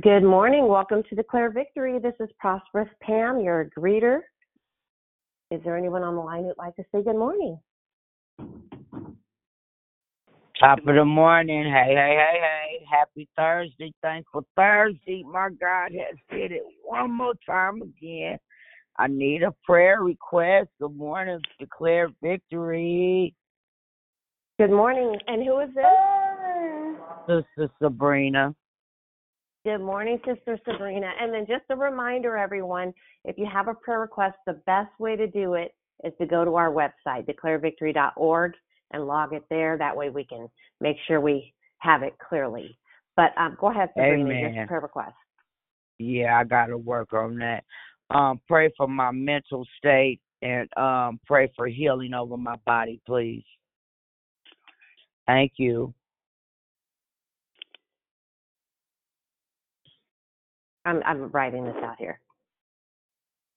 Good morning. Welcome to Declare Victory. This is Prosperous Pam, your greeter. Is there anyone on the line who'd like to say good morning? Top of the morning. Hey, hey, hey, hey. Happy Thursday. Thankful Thursday. My God has did it one more time again. I need a prayer request. Good morning. Declare victory. Good morning. And who is this? Sister Sabrina. Good morning, Sister Sabrina. And then just a reminder, everyone, if you have a prayer request, the best way to do it is to go to our website, declarevictory.org, and log it there. That way we can make sure we have it clearly. But um, go ahead, Sabrina, Amen. your prayer request. Yeah, I got to work on that. Um, pray for my mental state and um, pray for healing over my body, please. Thank you. I'm I'm writing this out here.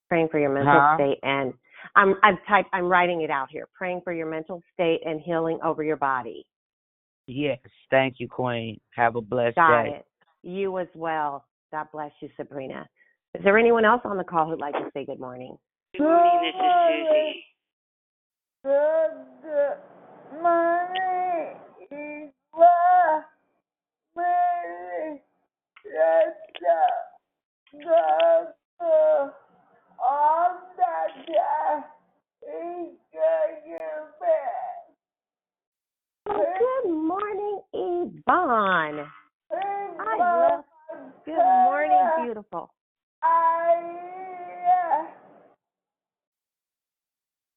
Praying for your mental Huh? state and I'm I've typed I'm writing it out here. Praying for your mental state and healing over your body. Yes, thank you, Queen. Have a blessed Got day. it. You as well. God bless you, Sabrina. Is there anyone else on the call who'd like to say good morning? Good morning, this is Susie. Good morning, Eva. Mary, Lisa, Doctor, good morning, love Good morning, beautiful.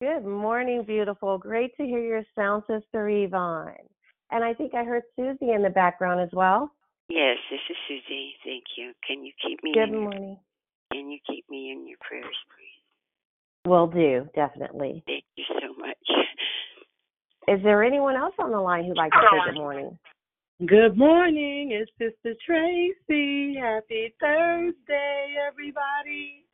Good morning, beautiful. Great to hear your sound, Sister Yvonne. And I think I heard Susie in the background as well. Yes, this is Susie. Thank you. Can you keep me Good in your, morning. can you keep me in your prayers, please? Will do, definitely. Thank you so much. Is there anyone else on the line who'd like to say good morning? Good morning, it's Sister Tracy. Happy Thursday, everybody.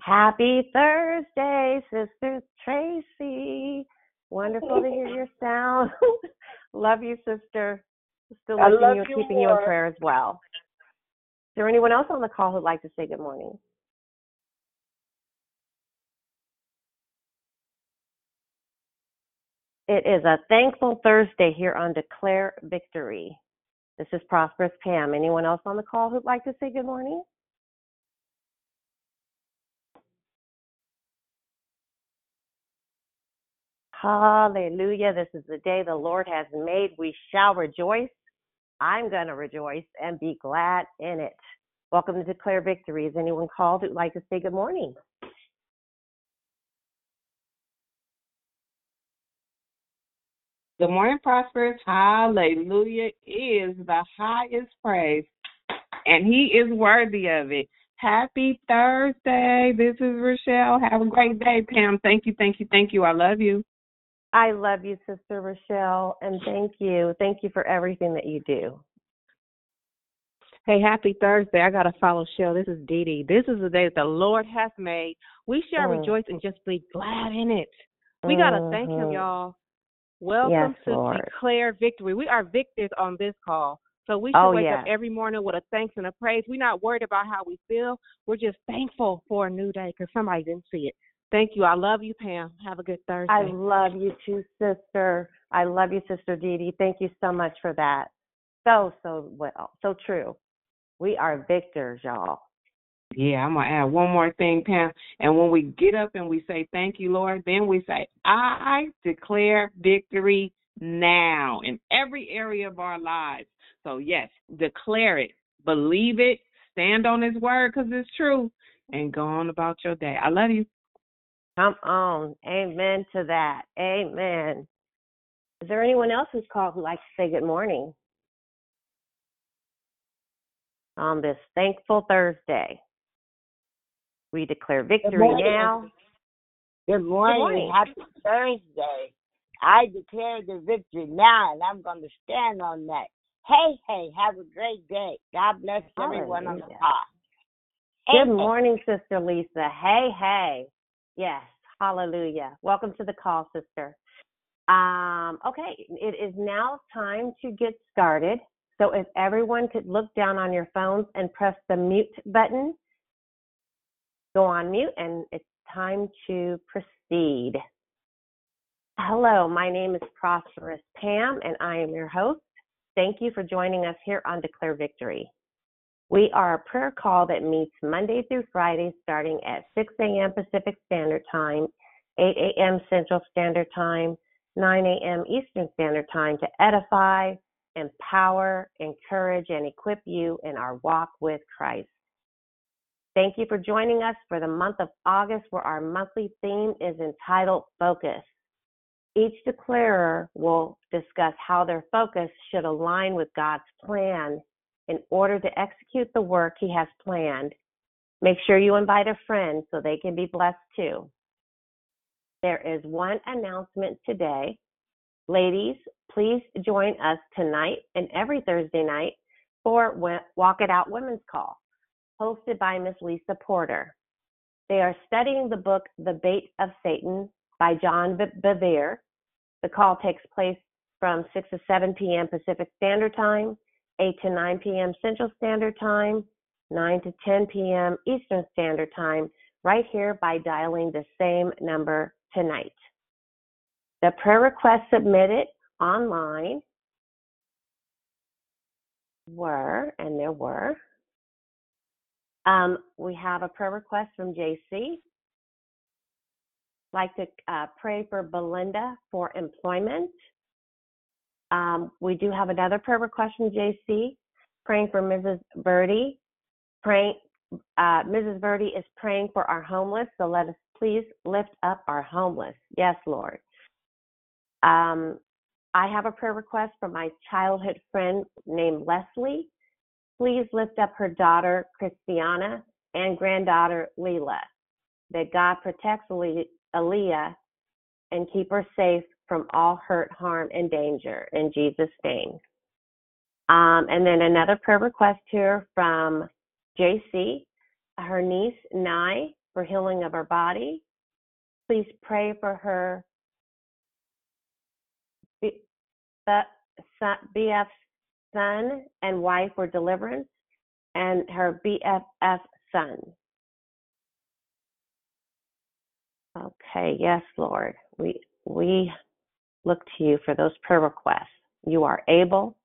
Happy Thursday, Sister Tracy. Wonderful to hear your sound. love you, sister. Still I love you keeping you in prayer as well. Is there anyone else on the call who'd like to say good morning? It is a thankful Thursday here on Declare Victory. This is Prosperous Pam. Anyone else on the call who'd like to say good morning? Hallelujah. This is the day the Lord has made. We shall rejoice. I'm going to rejoice and be glad in it. Welcome to Declare Victory. Is anyone called who'd like to say good morning? Good morning, Prosperous. Hallelujah is the highest praise, and He is worthy of it. Happy Thursday. This is Rochelle. Have a great day, Pam. Thank you, thank you, thank you. I love you. I love you, Sister Rochelle, and thank you. Thank you for everything that you do. Hey, happy Thursday. I got to follow Shell. This is Dee Dee. This is the day that the Lord has made. We shall Mm. rejoice and just be glad in it. We got to thank Him, Mhm. y'all. Welcome Yes, to Lord. Declare Victory. We are victors on this call. So we should Oh, wake yes. up every morning with a thanks and a praise. We're not worried about how we feel. We're just thankful for a new day because somebody didn't see it. Thank you. I love you, Pam. Have a good Thursday. I love you too, sister. I love you, Sister Dee Dee. Thank you so much for that. So, so well. So true. We are victors, y'all. Yeah, I'm gonna add one more thing, Pam. And when we get up and we say thank you, Lord, then we say, I declare victory now in every area of our lives. So yes, declare it, believe it, stand on His word because it's true, and go on about your day. I love you. Come on. Amen to that. Amen. Is there anyone else who's called who'd like to say good morning on this thankful Thursday? We declare victory morning. now. Good morning. morning. Happy Thursday. I declare the victory now, and I'm going to stand on that. Hey, hey, have a great day. God bless everyone on the Hallelujah. call. Hey, Good hey. morning, Sister Lisa. Hey, hey. Yes, hallelujah. Welcome to the call, sister. Um, okay, it is now time to get started. So if everyone could look down on your phones and press the mute button, go on mute, and it's time to proceed. Hello, my name is Prosperous Pam, and I am your host. Thank you for joining us here on Declare Victory. We are a prayer call that meets Monday through Friday starting at 6 a.m. Pacific Standard Time, 8 a.m. Central Standard Time, 9 a.m. Eastern Standard Time to edify, empower, encourage, and equip you in our walk with Christ. Thank you for joining us for the month of August, where our monthly theme is entitled Focus. Each declarer will discuss how their focus should align with God's plan in order to execute the work He has planned. Make sure you invite a friend so they can be blessed too. There is one announcement today. Ladies, please join us tonight and every Thursday night for Walk It Out Women's Call, hosted by Miss Lisa Porter. They are studying the book The Bait of Satan by John Bevere. The call takes place from 6 to 7 p.m. Pacific Standard Time, 8 to 9 p.m. Central Standard Time, 9 to 10 p.m. Eastern Standard Time, right here by dialing the same number tonight. The prayer requests submitted online were, and there were, um, we have a prayer request from JC. Like to uh, pray for Belinda for employment. Um, we do have another prayer request from JC, praying for Mrs. Birdie. Praying, uh, Mrs. Birdie is praying for our homeless, so let us please lift up our homeless. Yes, Lord. Um, I have a prayer request from my childhood friend named Leslie. Please lift up her daughter, Christiana, and granddaughter, Leela, that God protects Aaliyah and keep her safe from all hurt, harm, and danger in Jesus' name. Um, and then another prayer request here from JC, her niece, Nye, for healing of her body. Please pray for her BF's son and wife for deliverance and her BFF son. Okay, yes, Lord. We we look to you for those prayer requests. You are able.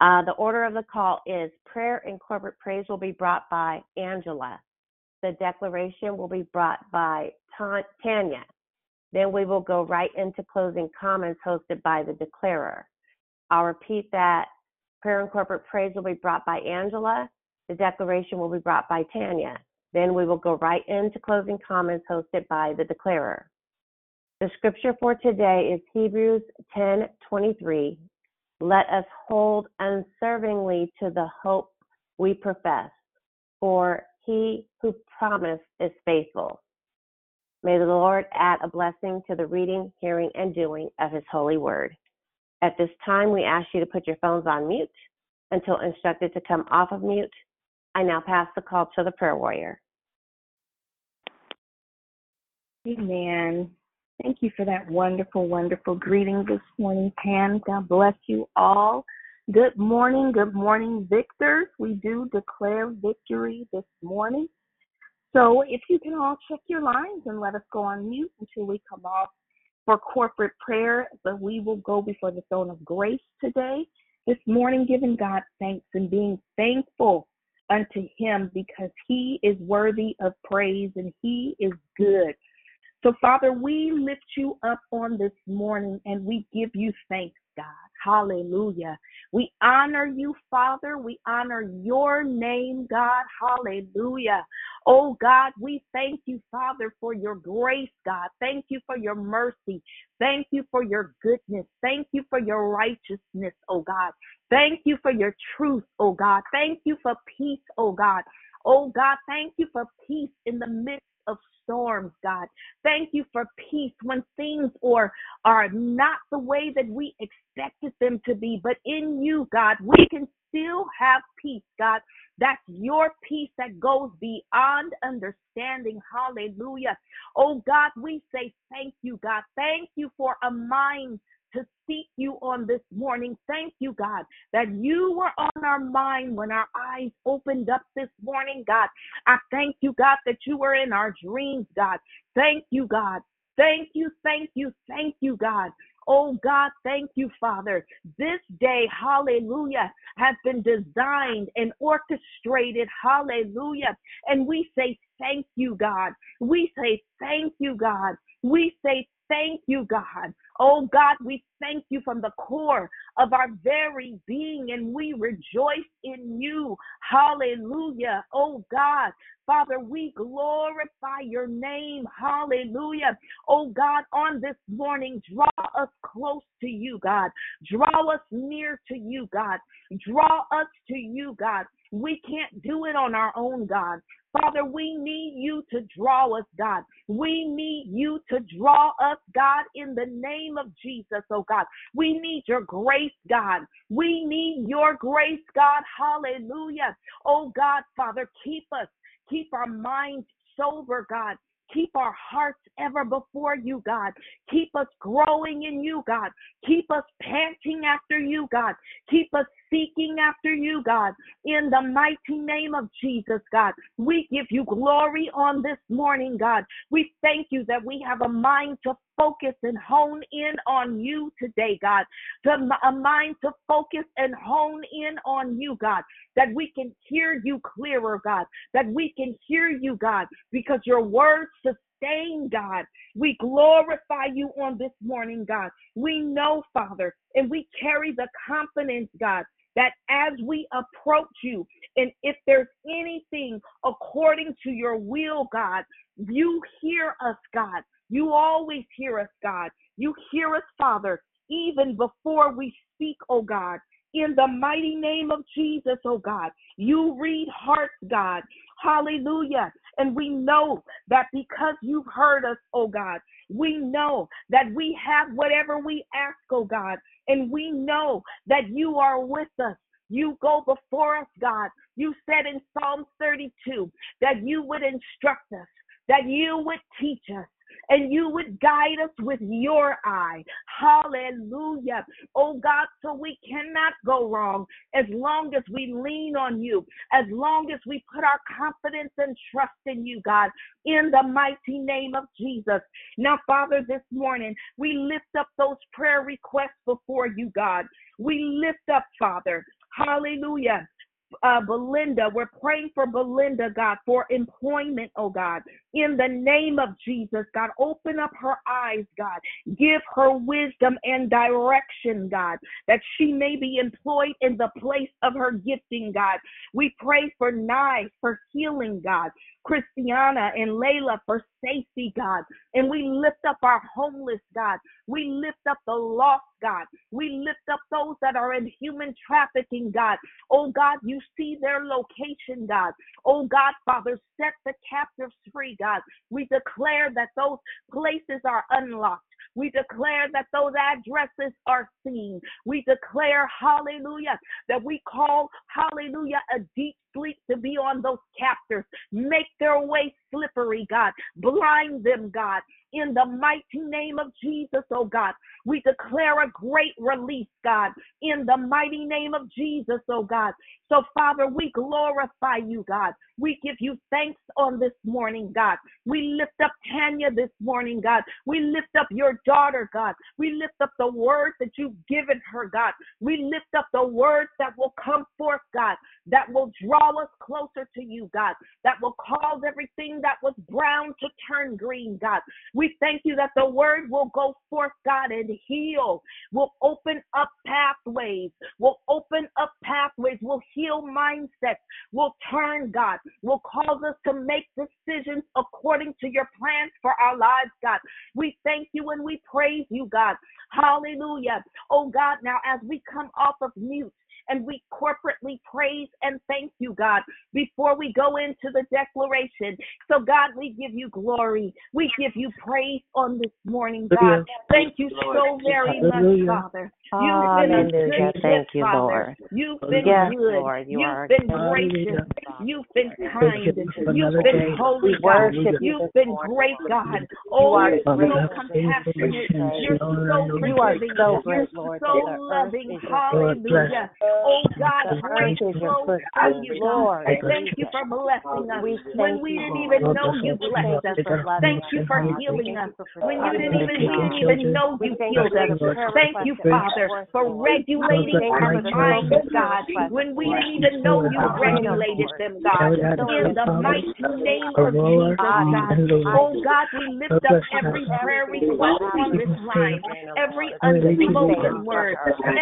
Uh, the order of the call is prayer and corporate praise will be brought by Angela. The declaration will be brought by Tanya. Then we will go right into closing comments hosted by the declarer. I'll repeat that prayer and corporate praise will be brought by Angela. The declaration will be brought by Tanya. Then we will go right into closing comments hosted by the declarer. The scripture for today is Hebrews 10:23. Let us hold unswervingly to the hope we profess, for he who promised is faithful. May the Lord add a blessing to the reading, hearing, and doing of his holy word. At this time, we ask you to put your phones on mute until instructed to come off of mute. I now pass the call to the prayer warrior. Amen. Thank you for that wonderful, wonderful greeting this morning, Pam. God bless you all. Good morning, good morning, victors. We do declare victory this morning. So if you can all check your lines and let us go on mute until we come off for corporate prayer, but we will go before the throne of grace today, this morning, giving God thanks and being thankful unto Him because He is worthy of praise and He is good. So, Father, we lift you up on this morning and we give you thanks, God. Hallelujah. We honor you, Father. We honor your name, God. Hallelujah. Oh, God, we thank you, Father, for your grace, God. Thank you for your mercy. Thank you for your goodness. Thank you for your righteousness, oh God. Thank you for your truth, oh God. Thank you for peace, oh God. Oh God, thank you for peace in the midst of storms, God. Thank you for peace when things are, are not the way that we expected them to be. But in you, God, we can still have peace, God. That's your peace that goes beyond understanding. Hallelujah. Oh God, we say thank you, God. Thank you for a mind to seek you on this morning. Thank you, God, that you were on our mind when our eyes opened up this morning, God. I thank you, God, that you were in our dreams, God. Thank you, God. Thank you, thank you, thank you, God. Oh God, thank you, Father. This day, hallelujah, has been designed and orchestrated, hallelujah. And we say thank you, God. We say thank you, God. We say thank you, God. Oh God, we thank you from the core of our very being and we rejoice in you. Hallelujah. Oh God, Father, we glorify your name. Hallelujah. Oh God, on this morning, draw us close to you, God. Draw us near to you, God. Draw us to you, God. We can't do it on our own, God. Father, we need you to draw us, God. We need you to draw us, God, in the name of Jesus, oh God. We need your grace, God. We need your grace, God. Hallelujah. Oh God, Father, keep us, keep our minds sober, God. Keep our hearts ever before you, God. Keep us growing in you, God. Keep us panting after you, God. Keep us seeking after you, God. In the mighty name of Jesus, God, we give you glory on this morning, God. We thank you that we have a mind to focus and hone in on you today, God. To, a mind to focus and hone in on you, God. That we can hear you clearer, God. That we can hear you, God, because your words sustain, God. We glorify you on this morning, God. We know, Father, and we carry the confidence, God, that as we approach you, and if there's anything according to your will, God, you hear us, God. You always hear us, God. You hear us, Father, even before we speak, oh God. In the mighty name of Jesus, oh God, you read hearts, God. Hallelujah. And we know that because you've heard us, oh God, we know that we have whatever we ask, oh God. And we know that you are with us. You go before us, God. You said in Psalm 32 that you would instruct us, that you would teach us, and you would guide us with your eye. Hallelujah. Oh God, so we cannot go wrong as long as we lean on you, as long as we put our confidence and trust in you, God, in the mighty name of Jesus. Now, Father, this morning we lift up those prayer requests before you, God. We lift up, Father, Hallelujah. Uh, Belinda, we're praying for Belinda, God, for employment, oh God. In the name of Jesus, God, open up her eyes, God. Give her wisdom and direction, God, that she may be employed in the place of her gifting, God. We pray for Nye, for healing, God. Christiana and Layla for safety, God. And we lift up our homeless, God. We lift up the lost, God. We lift up those that are in human trafficking, God. Oh, God, you see their location, God. Oh, God, Father, set the captives free, God. We declare that those places are unlocked. We declare that those addresses are seen. We declare, hallelujah, that we call, hallelujah, a deep sleep to be on those captors. Make their way slippery, God. Blind them, God. In the mighty name of Jesus, oh God, we declare a great release, God. In the mighty name of Jesus, oh God. So, Father, we glorify you, God. We give you thanks on this morning, God. We lift up Tanya this morning, God. We lift up your daughter, God. We lift up the words that you've given her, God. We lift up the words that will come forth, God, that will draw us closer to you, God, that will cause everything that was brown to turn green, God. We thank you that the word will go forth, God, and heal, will open up pathways, will open up pathways, will heal mindsets, will turn, God, will cause us to make decisions according to your plans for our lives, God. We thank you and we praise you, God. Hallelujah. Oh, God, now as we come off of mute, and we corporately praise and thank you, God, before we go into the declaration. So, God, we give you glory. We give you praise on this morning, God. Thank you so very much, Father. You've been a Hallelujah. good, Thank you, Father. Lord. You've been Yes, good. Lord. you You've been gracious. You've been kind. you for You've been holy, God. worship you You've been great, God. Oh, are you're so compassionate. You're so and You are forgiving. so You're so loving. is your Lord bless Hallelujah. Oh, God, the great, earth is your close footstool. are you, God. Lord, Thank you. you for blessing us we when we didn't even Lord know you blessed us. Thank you for healing us Thank you for when you didn't even we didn't even know you healed us. for the Lord, prayer Thank you, Father, for regulating our minds, God, when we didn't even know you regulated them, God. In the mighty name of Jesus, God. Oh, God, we lift up every prayer Everything request on this People line, every unspoken word,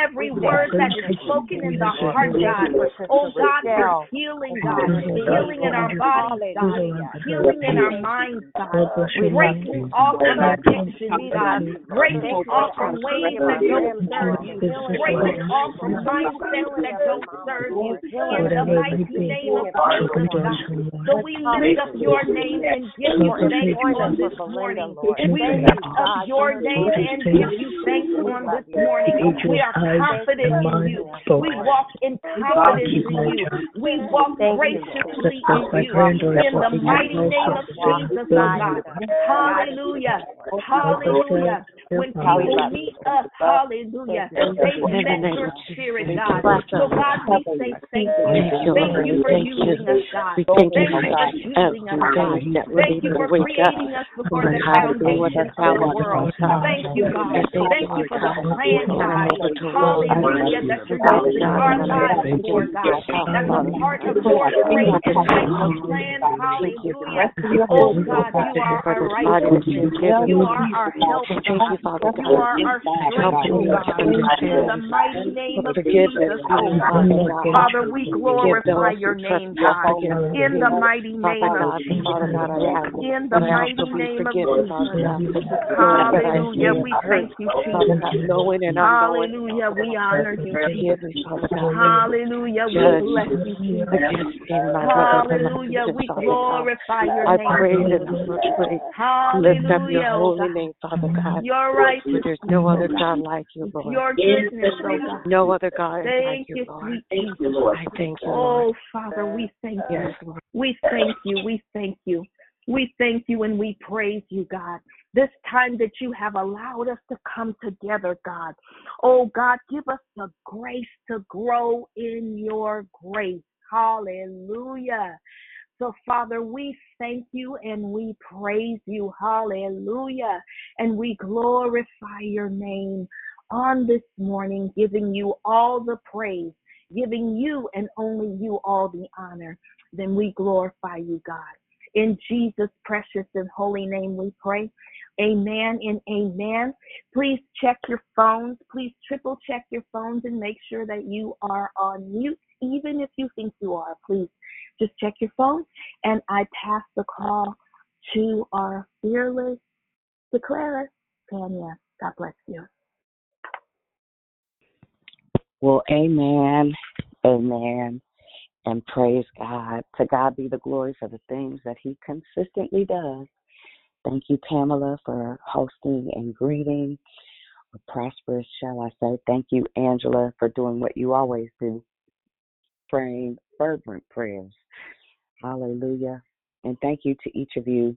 every word thank that you is for spoken in the heart, God. Oh, God, for healing, God. Healing in our bodies, God. Healing in our minds, God. God bless We your love name. Breaking off from addictions. God. Breaking off our from ways that don't serve you. Breaking off from mindsets that don't serve you. In the Whatever it may mighty name of Jesus, God. So we lift up your name and give you thanks on this morning. Lord. We lift up your name and give you thanks on this morning. We are confident in you. spoke. We walk in confidence in you. We walk graciously in you. In the mighty name of Jesus, God. Hallelujah. Hallelujah. When people meet us, hallelujah, Thank they met your spirit, God. So. God, we say thank you. Thank you, for Thank you. using us, God. Thank you for choosing us, God. day that we're Thank you for creating us before the and how to be foundation of the world. Thank you, God. Thank you, for the plan, God. able to walk Hallelujah, that you're Father doing in God, our that I'm lives, able to Lord just God. That's a um, part of put your great at the and mighty table. plan. Thank you, Hallelujah. God. Oh, God, Thank you you are our this body that righteousness. you've given You are our help, And thank God. you, Father You God. are our strength, oh me to God. In the understand mighty name what of forgiveness Jesus, is, oh God. Father we glorify your name, God. In the mighty name of God, and Father Jesus. God, I ask In the that I also mighty name of Jesus. God, for those that I Hallelujah. We thank you, Jesus. God, knowing and unknowing, Hallelujah. We honor you, Jesus. Me, Father God. Hallelujah. We bless you, Jesus. against me and my brothers and my Hallelujah. We glorify your I name, praise and Jesus. I pray. Lift up your oh holy name, Father God. You're right. there's no other God like you, Lord. your goodness, oh God. No other God is like Thank you, you, Lord. I thank you, Lord. Oh, Father, we thank you. Yes, Lord. We thank you. We thank you. We thank you and we praise you, God. This time that you have allowed us to come together, God. Oh, God, give us the grace to grow in your grace. Hallelujah. So, Father, we thank you and we praise you. Hallelujah. And we glorify your name on this morning, giving you all the praise, giving you and only you all the honor. Then we glorify you, God. In Jesus' precious and holy name we pray. Amen and amen. Please check your phones. Please triple check your phones and make sure that you are on mute, even if you think you are. Please just check your phone. And I pass the call to our fearless declarer, Tanya. God bless you. Well, amen, amen, and praise God. To God be the glory for the things that He consistently does. Thank you, Pamela, for hosting and greeting. Prosperous, shall I say. Thank you, Angela, for doing what you always do, praying fervent prayers. Hallelujah. And thank you to each of you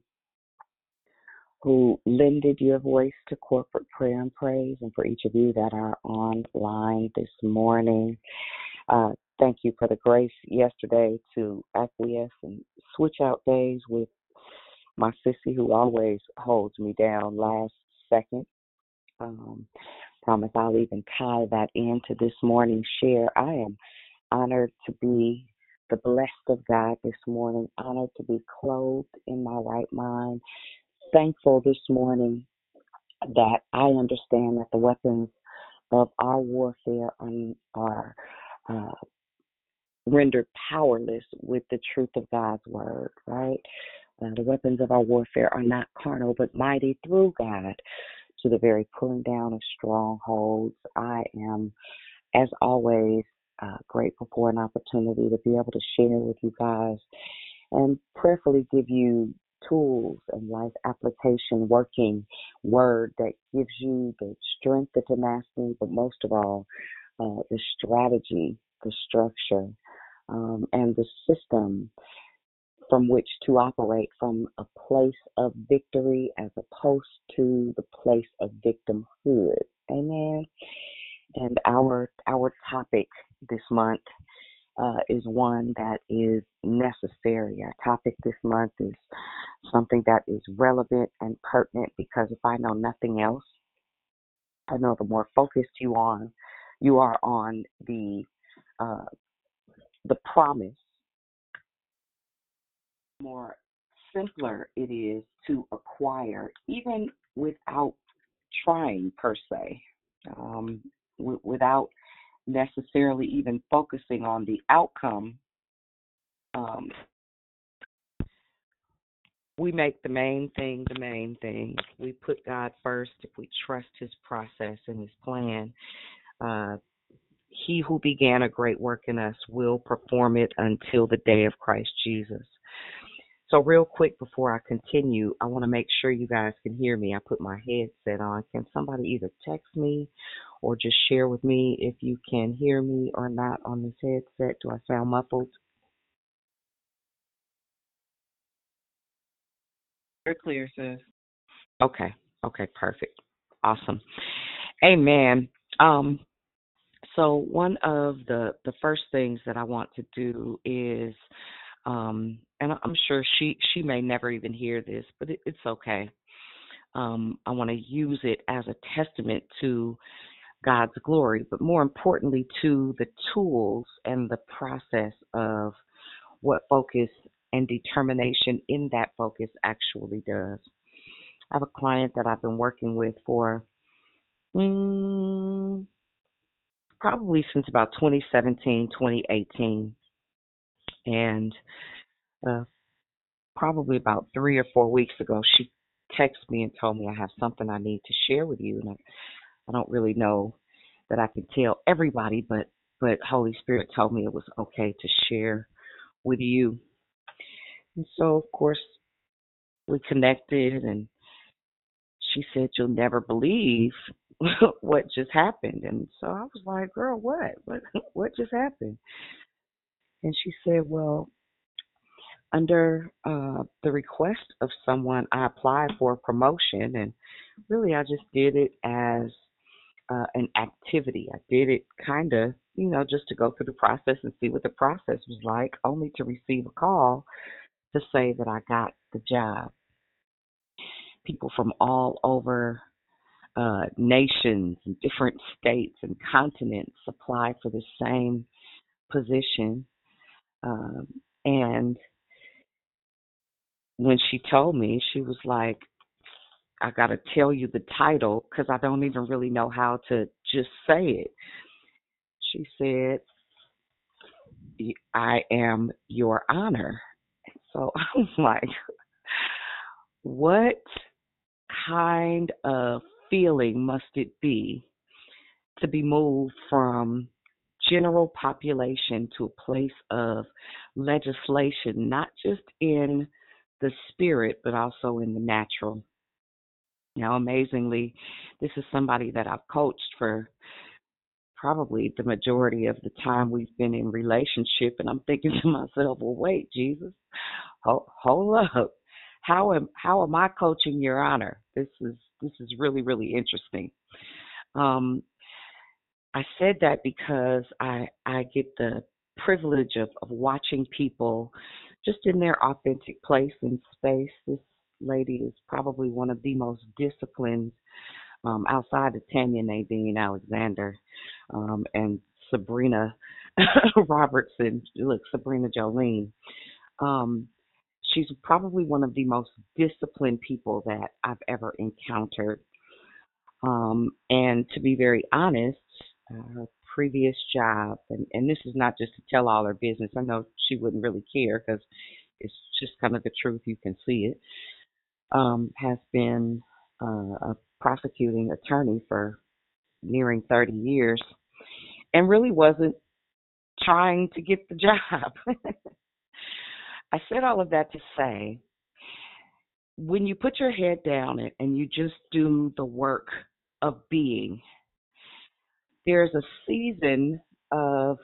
who lended your voice to corporate prayer and praise, and for each of you that are online this morning. Uh, thank you for the grace yesterday to acquiesce and switch out days with my sissy, who always holds me down last second. Um, promise I'll even tie that into this morning's share. I am honored to be the blessed of God this morning, honored to be clothed in my right mind, thankful this morning that I understand that the weapons of our warfare are, are uh, rendered powerless with the truth of God's word, right? Uh, the weapons of our warfare are not carnal, but mighty through God to the very pulling down of strongholds. I am, as always, uh, grateful for an opportunity to be able to share with you guys and prayerfully give you tools and life application working word that gives you the strength, the tenacity, but most of all, uh, the strategy, the structure, um, and the system from which to operate from a place of victory as opposed to the place of victimhood. Amen. And our our topic this month uh, is one that is necessary. Our topic this month is something that is relevant and pertinent because if I know nothing else, I know the more focused you on you are on the uh, the promise, more simpler it is to acquire, even without trying per se, um, w- without necessarily even focusing on the outcome. Um, we make the main thing the main thing. We put God first if we trust His process and His plan. Uh, he who began a great work in us will perform it until the day of Christ Jesus. So, real quick before I continue, I want to make sure you guys can hear me. I put my headset on. Can somebody either text me or just share with me if you can hear me or not on this headset? Do I sound muffled? You're clear, sis. Okay. Okay, perfect. Awesome. Amen. Um, so one of the the first things that I want to do is um and I'm sure she she may never even hear this, but it, it's okay. Um, I want to use it as a testament to God's glory, but more importantly to the tools and the process of what focus and determination in that focus actually does. I have a client that I've been working with for mm, probably since about 2017, 2018. And uh, probably about three or four weeks ago, she texted me and told me I have something I need to share with you. And I, I don't really know that I can tell everybody, but but Holy Spirit told me it was okay to share with you. And so, of course, we connected, and she said, "You'll never believe what just happened." And so I was like, "Girl, what? What? What just happened?" And she said, "Well, under uh, the request of someone, I applied for a promotion, and really, I just did it as uh, an activity. I did it kind of, you know, just to go through the process and see what the process was like, only to receive a call to say that I got the job. People from all over uh, nations and different states and continents apply for the same position. Um, and when she told me, she was like, I got to tell you the title because I don't even really know how to just say it. She said, I am your honor. So I was like, what kind of feeling must it be to be moved from general population to a place of legislation, not just in the spirit, but also in the natural? Now, amazingly, this is somebody that I've coached for probably the majority of the time we've been in relationship, and I'm thinking to myself, well, wait, Jesus, hold, hold up, how am how am I coaching Your Honor? This is this is really really interesting. Um, I said that because I I get the privilege of, of watching people just in their authentic place and space. This lady is probably one of the most disciplined um, outside of Tanya Nadine Alexander um, and Sabrina Robertson. Look, Sabrina Jolene. Um, she's probably one of the most disciplined people that I've ever encountered. Um, and to be very honest, uh, her previous job, and, and this is not just to tell all her business. I know she wouldn't really care because it's just kind of the truth. You can see it. Um, has been uh, a prosecuting attorney for nearing 30 years and really wasn't trying to get the job. I said all of that to say when you put your head down and you just do the work of being, there's a season of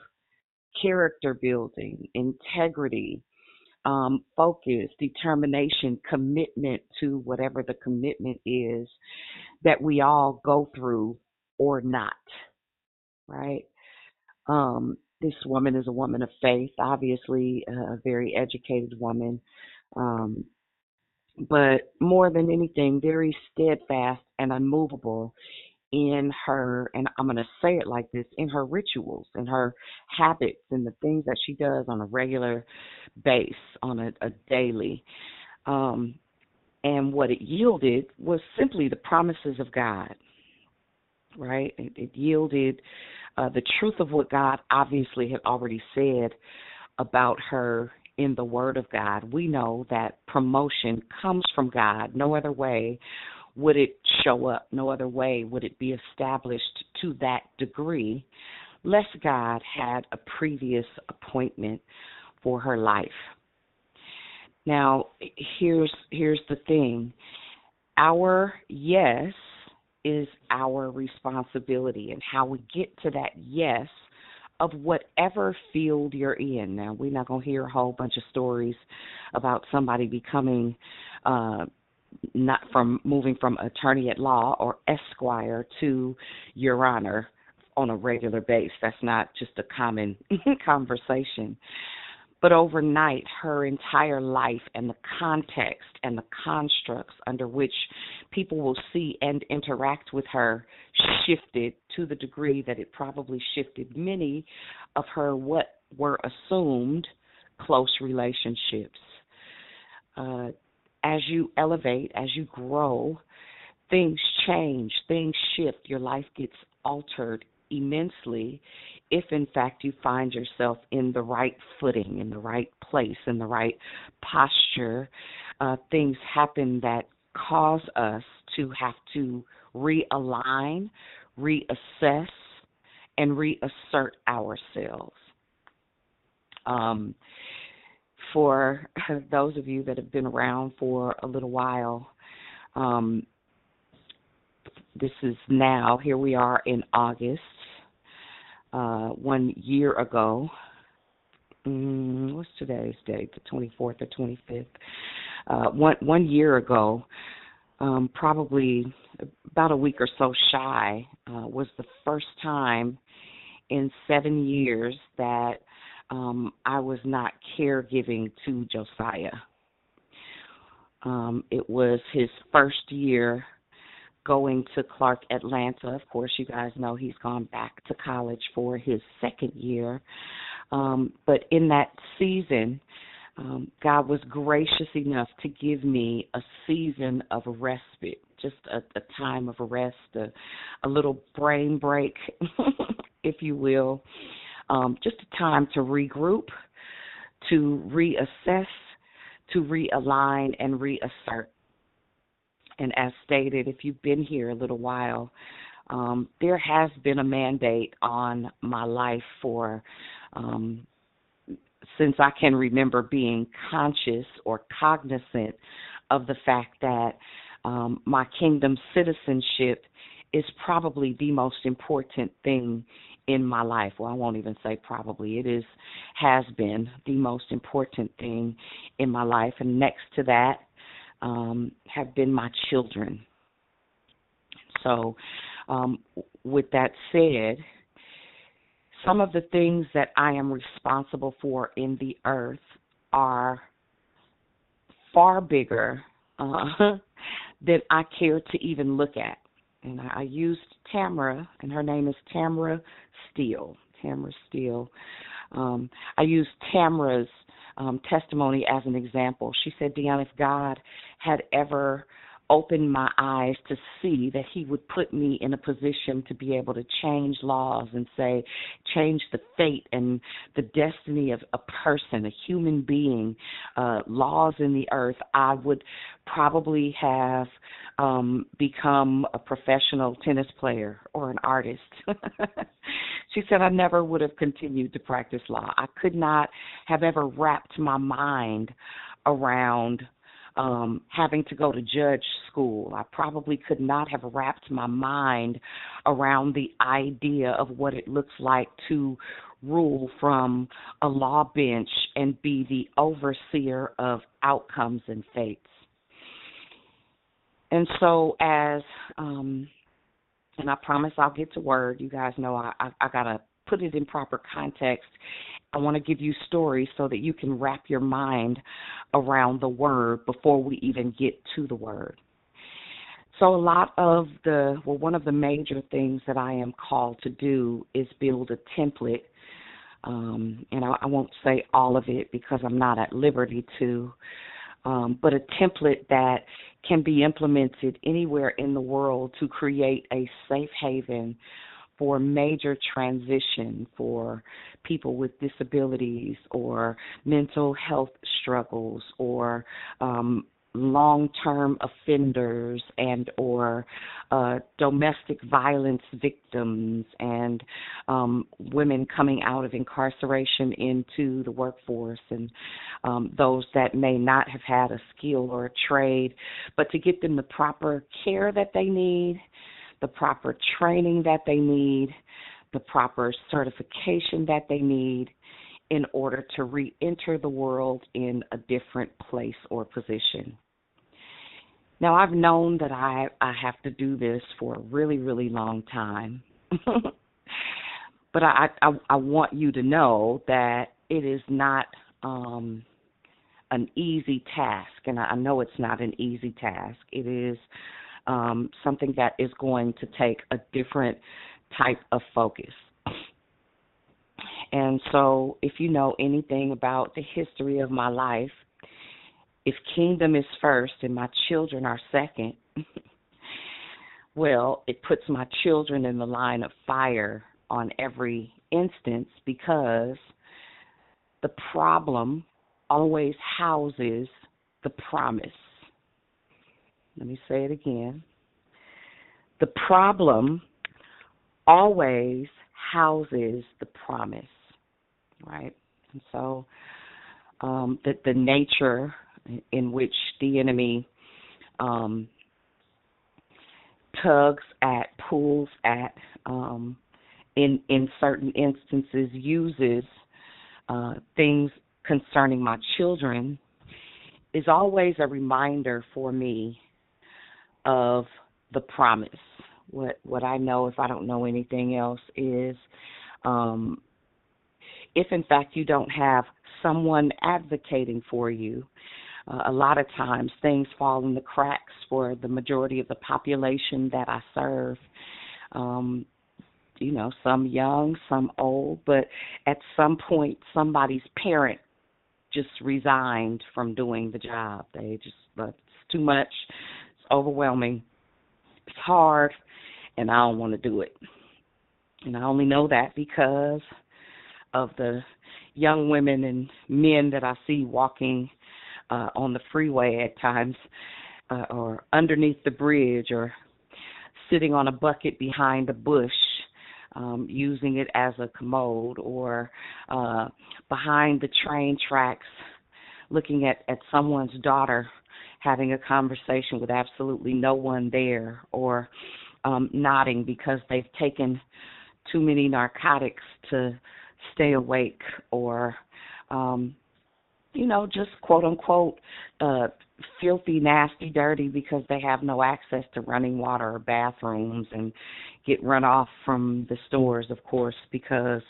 character building, integrity, um, focus, determination, commitment to whatever the commitment is that we all go through or not, right? Um, this woman is a woman of faith, obviously a very educated woman, um, but more than anything, very steadfast and unmovable in her, and I'm going to say it like this, in her rituals, in her habits, and the things that she does on a regular base, on a, a daily. Um, and what it yielded was simply the promises of God, right? It, it yielded uh, the truth of what God obviously had already said about her in the Word of God. We know that promotion comes from God. No other way would it show up, no other way would it be established to that degree, lest God had a previous appointment for her life. Now, here's here's the thing. Our yes is our responsibility and how we get to that yes of whatever field you're in. Now, we're not going to hear a whole bunch of stories about somebody becoming uh not from moving from attorney at law or esquire to your honor on a regular base. That's not just a common conversation. But overnight, her entire life and the context and the constructs under which people will see and interact with her shifted to the degree that it probably shifted many of her what were assumed close relationships. Uh, as you elevate, as you grow, things change, things shift, your life gets altered immensely if in fact you find yourself in the right footing, in the right place, in the right posture, uh, things happen that cause us to have to realign, reassess, and reassert ourselves. Um, for those of you that have been around for a little while, um, this is now, here we are in August uh, one year ago. Mm, what's today's date? The 24th or 25th. Uh, one one year ago, um, probably about a week or so shy, uh, was the first time in seven years that um, I was not caregiving to Josiah. Um, it was his first year going to Clark Atlanta. Of course, you guys know he's gone back to college for his second year. Um, but in that season, um, God was gracious enough to give me a season of respite, just a, a time of rest, a, a little brain break, if you will, um, just a time to regroup, to reassess, to realign, and reassert and as stated, if you've been here a little while, um, there has been a mandate on my life for um, since I can remember being conscious or cognizant of the fact that um, my kingdom citizenship is probably the most important thing in my life. Well, I won't even say probably. It is has been the most important thing in my life and next to that um, have been my children. So, um, with that said, some of the things that I am responsible for in the earth are far bigger uh, than I care to even look at. And I used Tamara, and her name is Tamara Steele. Tamara Steele. Um, I used Tamara's um, testimony as an example. She said, Dionne, if God had ever opened my eyes to see that he would put me in a position to be able to change laws and say change the fate and the destiny of a person a human being uh laws in the earth i would probably have um become a professional tennis player or an artist she said, I never would have continued to practice law. I could not have ever wrapped my mind around um, having to go to judge school. I probably could not have wrapped my mind around the idea of what it looks like to rule from a law bench and be the overseer of outcomes and fates. And so, as um, and I promise I'll get to word. You guys know I I, I gotta put it in proper context. I want to give you stories so that you can wrap your mind around the word before we even get to the word. So, a lot of the, well, one of the major things that I am called to do is build a template. Um, and I, I won't say all of it because I'm not at liberty to, um, but a template that can be implemented anywhere in the world to create a safe haven for major transition for people with disabilities or mental health struggles or um, long-term offenders and or uh, domestic violence victims and um, women coming out of incarceration into the workforce and um, those that may not have had a skill or a trade, but to get them the proper care that they need the proper training that they need, the proper certification that they need in order to re enter the world in a different place or position. Now, I've known that I, I have to do this for a really, really long time. but I, I, I want you to know that it is not um, an easy task, and I know it's not an easy task. It is um, something that is going to take a different type of focus. And so, if you know anything about the history of my life, if kingdom is first and my children are second, well, it puts my children in the line of fire on every instance because the problem always houses the promise. Let me say it again. The problem always houses the promise, right? And so um, the, the nature in which the enemy um, tugs at, pulls at, um, in in certain instances uses uh, things concerning my children is always a reminder for me of the promise. What what I know, if I don't know anything else, is um, if in fact you don't have someone advocating for you, uh, a lot of times things fall in the cracks for the majority of the population that I serve. Um, you know, some young, some old, but at some point somebody's parent just resigned from doing the job. They just uh, it's too much overwhelming. It's hard, and I don't want to do it. And I only know that because of the young women and men that I see walking uh, on the freeway at times, uh, or underneath the bridge, or sitting on a bucket behind a bush. Um, using it as a commode or uh, behind the train tracks looking at, at someone's daughter having a conversation with absolutely no one there or um, nodding because they've taken too many narcotics to stay awake or um you know just quote unquote uh filthy nasty dirty because they have no access to running water or bathrooms and get run off from the stores of course because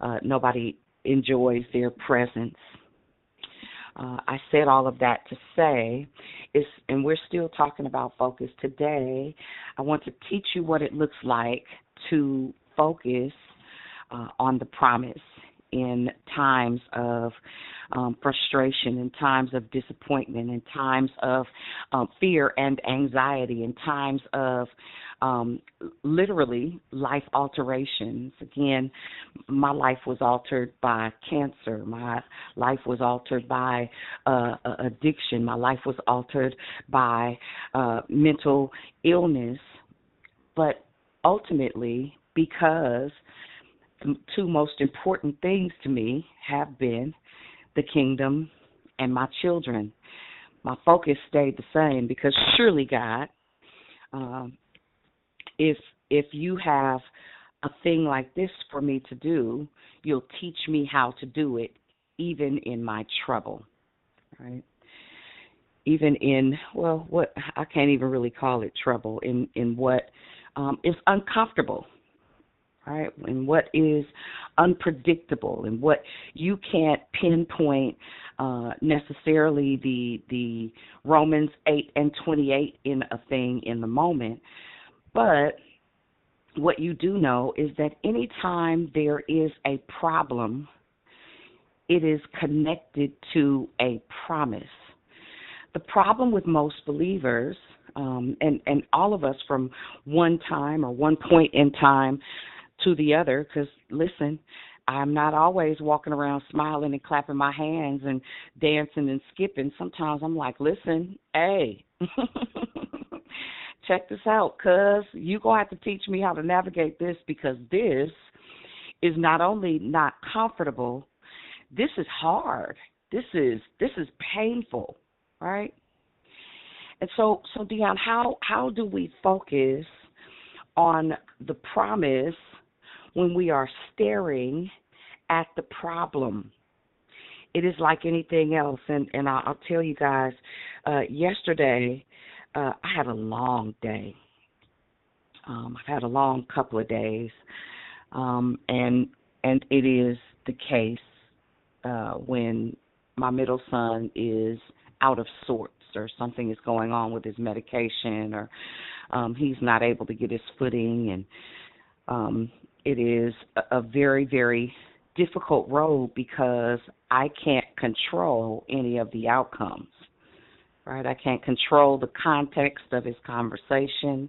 uh nobody enjoys their presence uh, I said all of that to say is, and we're still talking about focus today. I want to teach you what it looks like to focus uh, on the promise in times of um, frustration, in times of disappointment, in times of um, fear and anxiety, in times of um, literally life alterations. Again, my life was altered by cancer. My life was altered by uh, addiction. My life was altered by uh, mental illness. But ultimately, because the two most important things to me have been the kingdom and my children. My focus stayed the same because surely God, um, if if you have a thing like this for me to do, you'll teach me how to do it, even in my trouble, right? Even in well, what I can't even really call it trouble. In in what um, is uncomfortable, right? And what is unpredictable and what you can't pinpoint uh, necessarily the the Romans eight and twenty eight in a thing in the moment, but what you do know is that anytime there is a problem, it is connected to a promise. The problem with most believers, um, and and all of us from one time or one point in time to the other, because listen, I'm not always walking around smiling and clapping my hands and dancing and skipping. Sometimes I'm like, listen, hey. check this out, cuz you're going to have to teach me how to navigate this because this is not only not comfortable, this is hard. This is this is painful, right? And so so Dionne, how how do we focus on the promise when we are staring at the problem? It is like anything else, and and I'll, I'll tell you guys. Uh, yesterday, uh, I had a long day. Um, I've had a long couple of days, um, and and it is the case uh, when my middle son is out of sorts or something is going on with his medication or um, he's not able to get his footing and um, it is a, a very very difficult road because I can't control any of the outcomes right? I can't control the context of his conversation.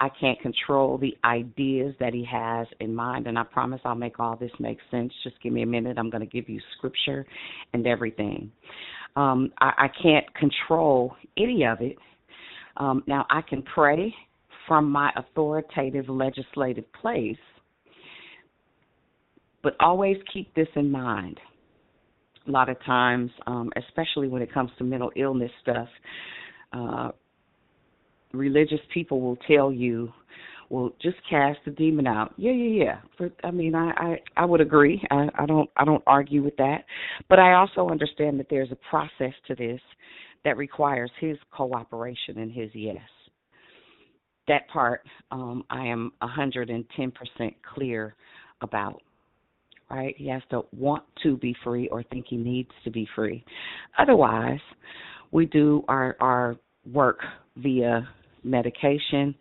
I can't control the ideas that he has in mind, and I promise I'll make all this make sense. Just give me a minute. I'm going to give you scripture and everything. Um, I, I can't control any of it. Um, now, I can pray from my authoritative legislative place, but always keep this in mind a lot of times, um, especially when it comes to mental illness stuff, uh, religious people will tell you, "Well, just cast the demon out." Yeah, yeah, yeah. For, I mean, I, I I would agree. I, I don't I don't argue with that, but I also understand that there's a process to this that requires his cooperation and his yes. That part um, I am 110% clear about right? He has to want to be free or think he needs to be free. Otherwise, we do our our work via medication,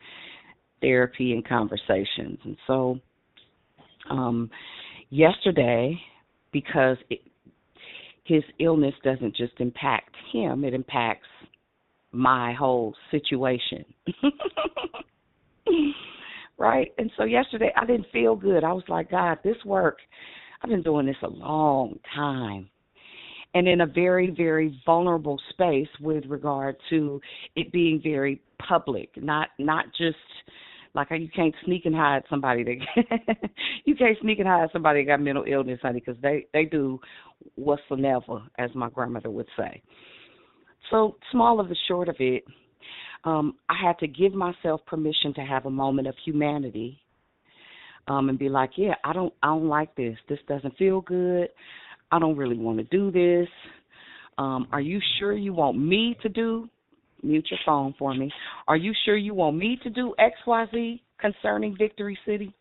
therapy, and conversations. And so, um, yesterday, because it, his illness doesn't just impact him; it impacts my whole situation. right? And so yesterday I didn't feel good. I was like, God, this work, I've been doing this a long time. And in a very, very vulnerable space with regard to it being very public, not not just like you can't sneak and hide somebody that you can't sneak and hide somebody that got mental illness, honey, because they they do whatsoever, as my grandmother would say. So small of the short of it, um, I had to give myself permission to have a moment of humanity um, and be like, yeah, I don't, I don't like this. This doesn't feel good. I don't really want to do this. Um, are you sure you want me to do? Mute your phone for me. Are you sure you want me to do X, Y, Z concerning Victory City?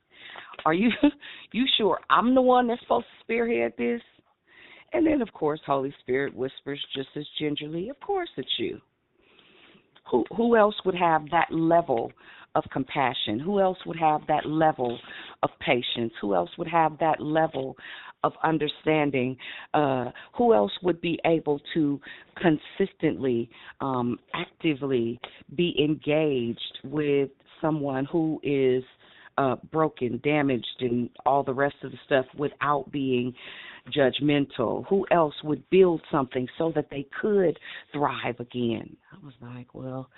Are you, you sure I'm the one that's supposed to spearhead this? And then, of course, Holy Spirit whispers just as gingerly, "Of course, it's you." Who who else would have that level of compassion? Who else would have that level of patience? Who else would have that level of understanding? Uh, who else would be able to consistently, um, actively be engaged with someone who is uh, broken, damaged, and all the rest of the stuff without being judgmental? Who else would build something so that they could thrive again? I was like, well,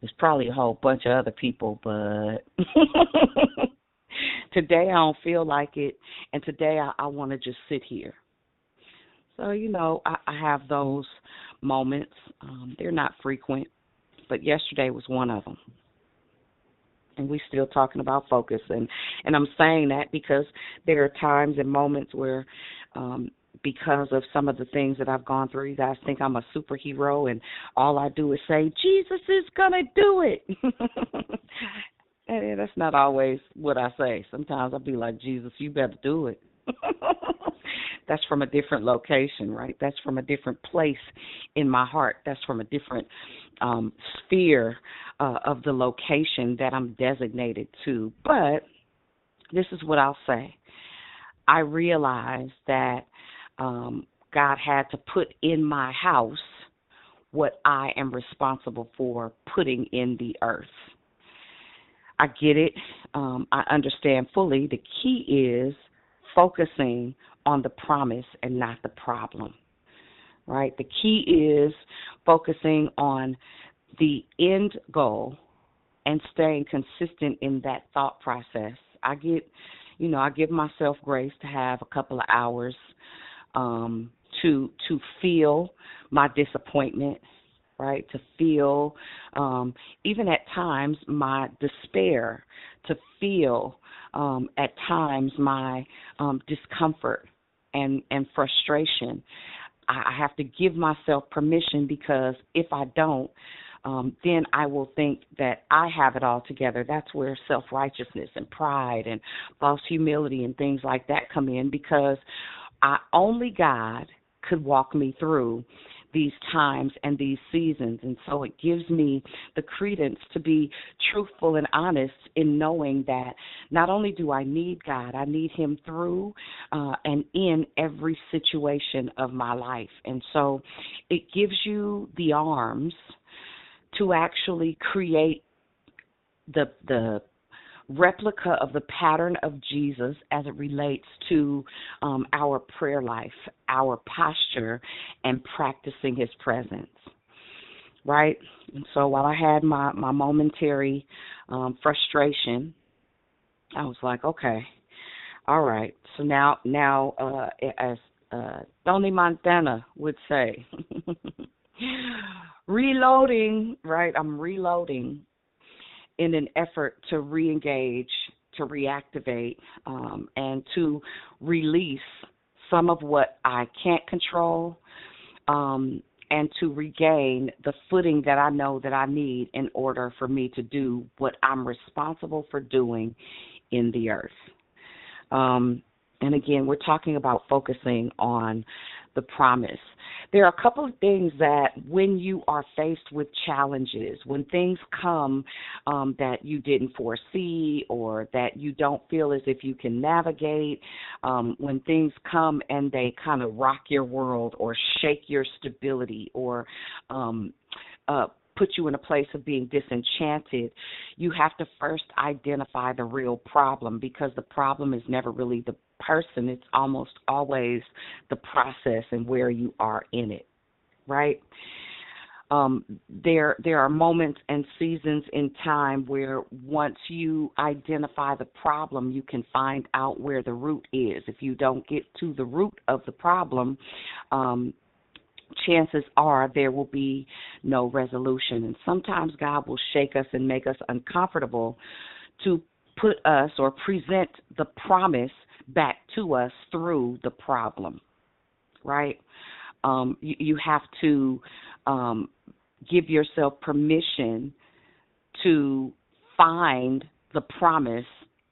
there's probably a whole bunch of other people, but today I don't feel like it, and today I, I want to just sit here. So you know, I, I have those moments. Um, they're not frequent, but yesterday was one of them. And we're still talking about focus, and and I'm saying that because there are times and moments where um, because of some of the things that I've gone through. You guys think I'm a superhero, and all I do is say, Jesus is going to do it. and that's not always what I say. Sometimes I'll be like, Jesus, you better do it. that's from a different location, right? That's from a different place in my heart. That's from a different um, sphere uh, of the location that I'm designated to. But this is what I'll say. I realize that um, God had to put in my house what I am responsible for putting in the earth. I get it. Um, I understand fully. The key is focusing on the promise and not the problem. Right? The key is focusing on the end goal and staying consistent in that thought process. I get, you know, I give myself grace to have a couple of hours um, to to feel my disappointment, right? To feel um, even at times my despair, to feel um, at times my um, discomfort and and frustration. I, I have to give myself permission because if I don't, um, then I will think that I have it all together. That's where self righteousness and pride and false humility and things like that come in because I only God could walk me through these times and these seasons. And so it gives me the credence to be truthful and honest in knowing that not only do I need God, I need Him through uh, and in every situation of my life. And so it gives you the arms to actually create the the replica of the pattern of Jesus as it relates to um, our prayer life, our posture, and practicing His presence. Right? And so while I had my, my momentary um, frustration, I was like, okay, all right. So now, now, uh, as uh, Tony Montana would say, reloading, right? I'm reloading in an effort to re-engage, to reactivate, um, and to release some of what I can't control, um, and to regain the footing that I know that I need in order for me to do what I'm responsible for doing in the earth. Um, and again, we're talking about focusing on the promise. There are a couple of things that when you are faced with challenges, when things come um, that you didn't foresee or that you don't feel as if you can navigate, um, when things come and they kind of rock your world or shake your stability or um, uh, put you in a place of being disenchanted, you have to first identify the real problem because the problem is never really the person, it's almost always the process and where you are in it, right? Um, there there are moments and seasons in time where once you identify the problem, you can find out where the root is. If you don't get to the root of the problem, um, chances are there will be no resolution. And sometimes God will shake us and make us uncomfortable to put us or present the promise back to us through the problem, right? Um, you, you have to um, give yourself permission to find the promise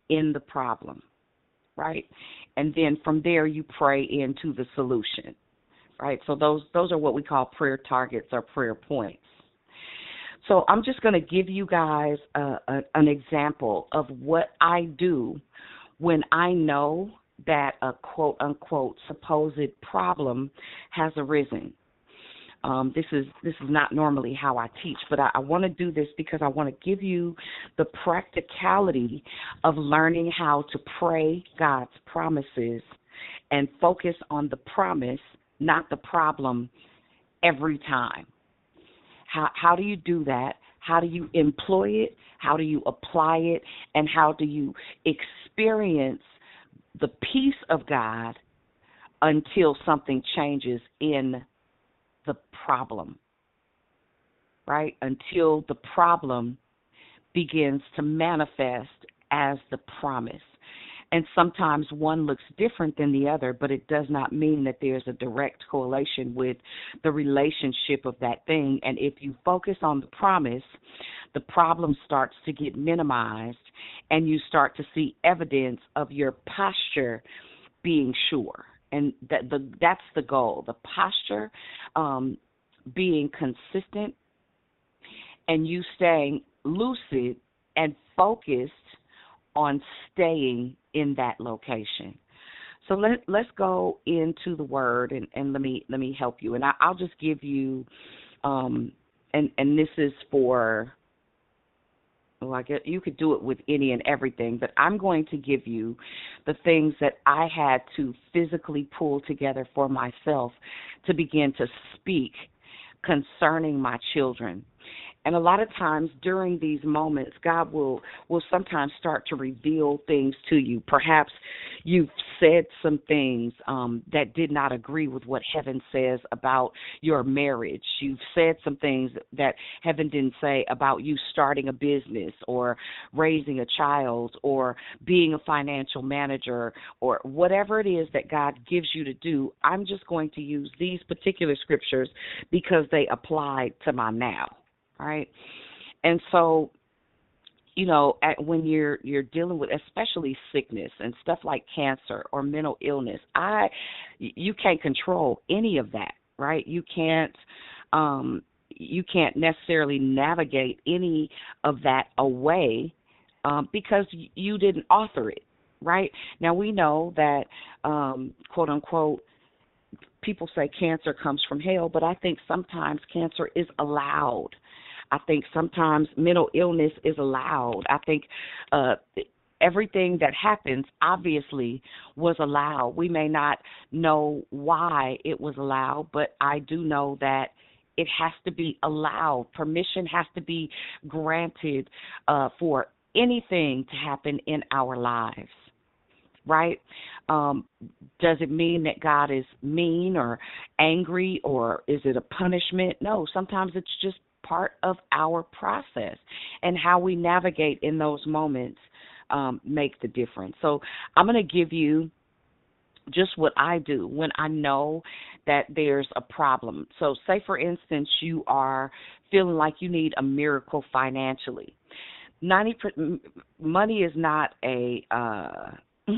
in the problem, right? And then from there, you pray into the solution, right? So those those are what we call prayer targets or prayer points. So I'm just going to give you guys a, a, an example of what I do when I know that a quote unquote supposed problem has arisen. Um, this is this is not normally how I teach, but I, I want to do this because I want to give you the practicality of learning how to pray God's promises and focus on the promise, not the problem, every time. How how do you do that? How do you employ it? How do you apply it? And how do you experience the peace of God until something changes in the problem? Right? Until the problem begins to manifest as the promise. And sometimes one looks different than the other, but it does not mean that there's a direct correlation with the relationship of that thing. And if you focus on the promise, the problem starts to get minimized and you start to see evidence of your posture being sure. And that the that's the goal. The posture um, being consistent and you staying lucid and focused on staying in that location. So let let's go into the word and, and let me let me help you. And I, will just give you um and and this is for well, I guess you could do it with any and everything, but I'm going to give you the things that I had to physically pull together for myself to begin to speak concerning my children and a lot of times during these moments god will will sometimes start to reveal things to you. Perhaps you've said some things um that did not agree with what heaven says about your marriage. You've said some things that heaven didn't say about you starting a business or raising a child or being a financial manager or whatever it is that god gives you to do. I'm just going to use these particular scriptures because they apply to my now right? And so, you know, at, when you're you're dealing with especially sickness and stuff like cancer or mental illness, I you can't control any of that, right? You can't um you can't necessarily navigate any of that away um because you didn't author it, right? Now we know that um quote unquote people say cancer comes from hell, but I think sometimes cancer is allowed I think sometimes mental illness is allowed. I think uh everything that happens obviously was allowed. We may not know why it was allowed, but I do know that it has to be allowed. Permission has to be granted uh, for anything to happen in our lives. Right? Um, does it mean that God is mean or angry or is it a punishment? No, sometimes it's just part of our process and how we navigate in those moments um, make the difference. So I'm going to give you just what I do when I know that there's a problem. So, say for instance, you are feeling like you need a miracle financially. 90 money is not a uh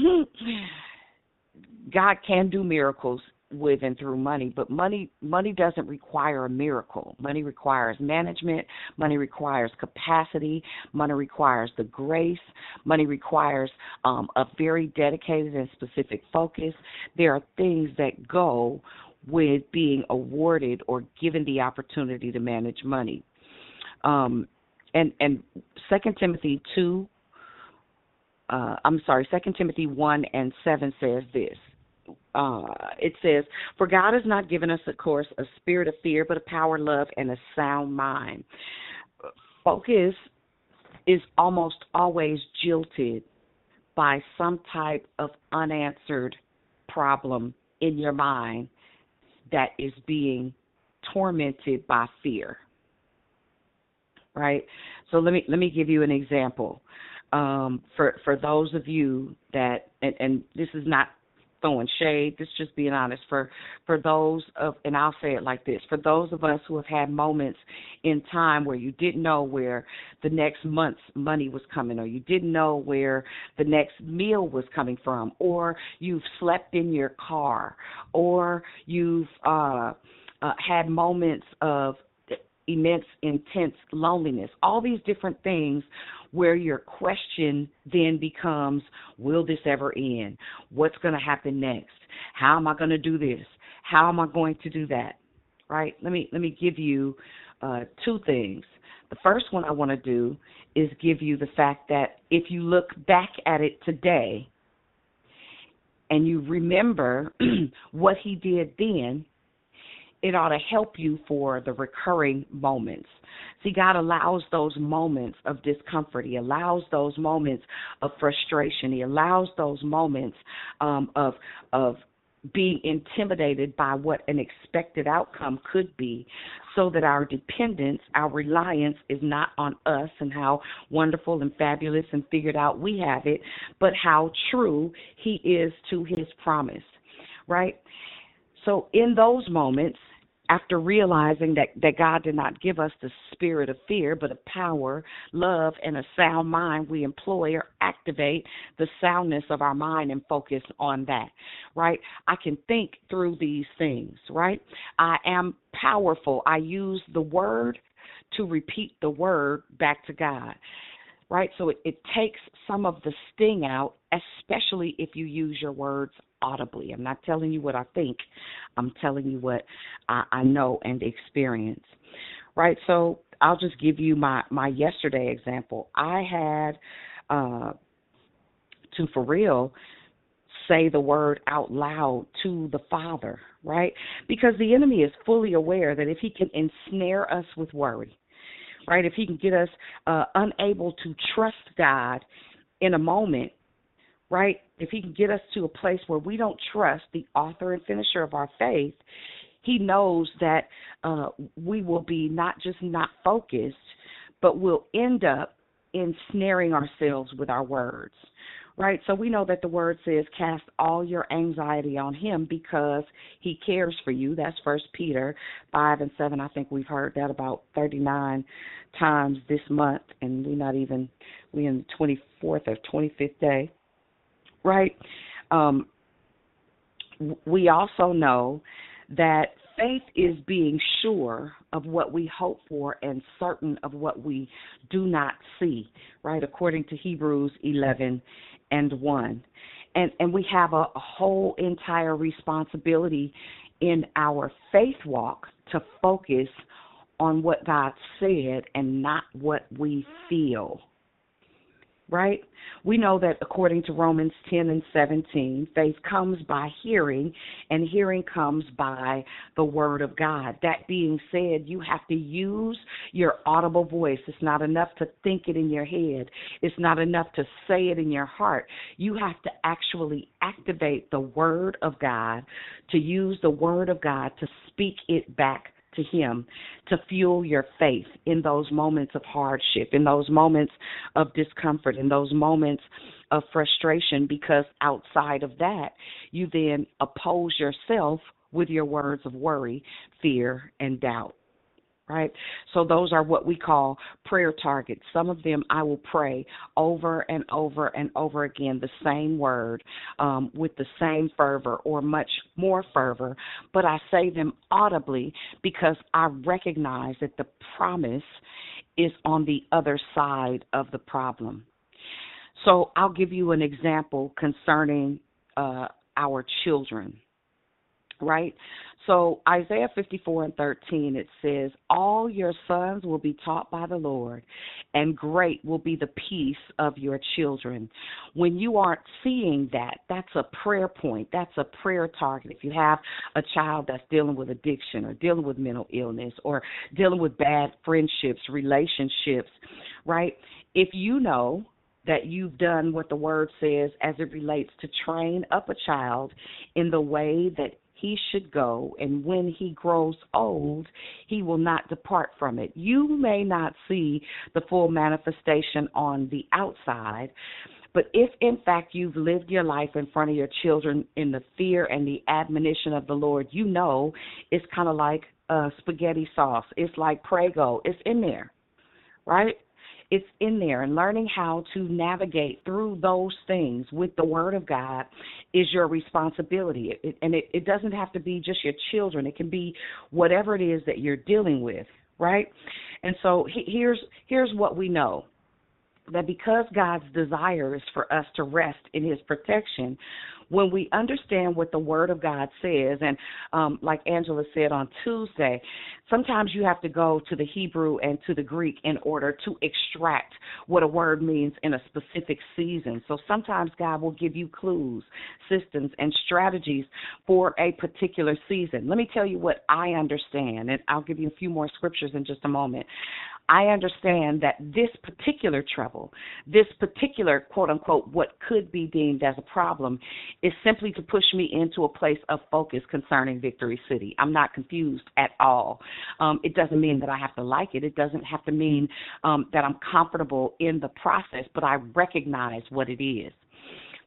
God can do miracles with and through money but money money doesn't require a miracle. Money requires management. Money requires capacity. Money requires the grace. Money requires um, a very dedicated and specific focus. There are things that go with being awarded or given the opportunity to manage money. Um, and and second timothy 2 uh, i'm sorry second timothy 1 and 7 says this uh, it says, For God has not given us, of course, a spirit of fear, but a power, love, and a sound mind. Focus is almost always jilted by some type of unanswered problem in your mind that is being tormented by fear. Right? So let me let me give you an example. Um, for for those of you that and, and this is not throwing shade. This just being honest for for those of, and I'll say it like this: for those of us who have had moments in time where you didn't know where the next month's money was coming, or you didn't know where the next meal was coming from, or you've slept in your car, or you've uh, uh, had moments of immense, intense loneliness. All these different things where your question then becomes, will this ever end? What's going to happen next? How am I going to do this? How am I going to do that? Right? Let me let me give you uh, two things. The first one I want to do is give you the fact that if you look back at it today and you remember what he did then, it ought to help you for the recurring moments. See, God allows those moments of discomfort. He allows those moments of frustration. He allows those moments um, of of being intimidated by what an expected outcome could be so that our dependence, our reliance is not on us and how wonderful and fabulous and figured out we have it, but how true he is to his promise, right? So in those moments, after realizing that, that God did not give us the spirit of fear, but of power, love, and a sound mind, we employ or activate the soundness of our mind and focus on that, right? I can think through these things, right? I am powerful. I use the word to repeat the word back to God right? So it, it takes some of the sting out, especially if you use your words audibly. I'm not telling you what I think, I'm telling you what I, I know and experience, right? So I'll just give you my, my yesterday example. I had uh, to, for real, say the word out loud to the Father, right? Because the enemy is fully aware that if he can ensnare us with worry, right? If he can get us uh, unable to trust God in a moment, right? If he can get us to a place where we don't trust the author and finisher of our faith, he knows that uh, we will be not just not focused, but we'll end up ensnaring ourselves with our words, right? So we know that the word says, "Cast all your anxiety on Him because He cares for you." That's First Peter five and seven. I think we've heard that about thirty nine times this month, and we're not even we in the twenty fourth or twenty fifth day, right? Um, we also know that faith is being sure of what we hope for and certain of what we do not see, right? According to Hebrews 11 and 1. And and we have a, a whole entire responsibility in our faith walk to focus on what God said and not what we feel right? We know that according to Romans 10 and 17, faith comes by hearing, and hearing comes by the Word of God. That being said, you have to use your audible voice. It's not enough to think it in your head, it's not enough to say it in your heart. You have to actually activate the Word of God, to use the Word of God to speak it back to Him to fuel your faith in those moments of hardship, in those moments of discomfort, in those moments of frustration, because outside of that, you then oppose yourself with your words of worry, fear, and doubt right? So those are what we call prayer targets. Some of them I will pray over and over and over again the same word um, with the same fervor or much more fervor, but I say them audibly because I recognize that the promise is on the other side of the problem. So I'll give you an example concerning uh, our children, right? So Isaiah 54 and 13 it says, "All your sons will be taught by the Lord, and great will be the peace of your children." When you aren't seeing that, that's a prayer point. That's a prayer target. If you have a child that's dealing with addiction or dealing with mental illness or dealing with bad friendships, relationships, right? If you know that you've done what the word says as it relates to train up a child in the way that he should go, and when he grows old, he will not depart from it. You may not see the full manifestation on the outside, but if in fact you've lived your life in front of your children in the fear and the admonition of the Lord, you know it's kind of like uh, spaghetti sauce. It's like Prego. It's in there, right? It's in there and learning how to navigate through those things with the word of god is your responsibility. It, and it, it doesn't have to be just your children. It can be whatever it is that you're dealing with right? And so he, here's here's what we know that because God's desire is for us to rest in his protection, when we understand what the Word of God says, and um, like Angela said on Tuesday, sometimes you have to go to the Hebrew and to the Greek in order to extract what a word means in a specific season. So sometimes God will give you clues, systems, and strategies for a particular season. Let me tell you what I understand, and I'll give you a few more scriptures in just a moment. I understand that this particular trouble, this particular quote unquote, what could be deemed as a problem, is simply to push me into a place of focus concerning Victory City. I'm not confused at all. Um, it doesn't mean that I have to like it, it doesn't have to mean um, that I'm comfortable in the process, but I recognize what it is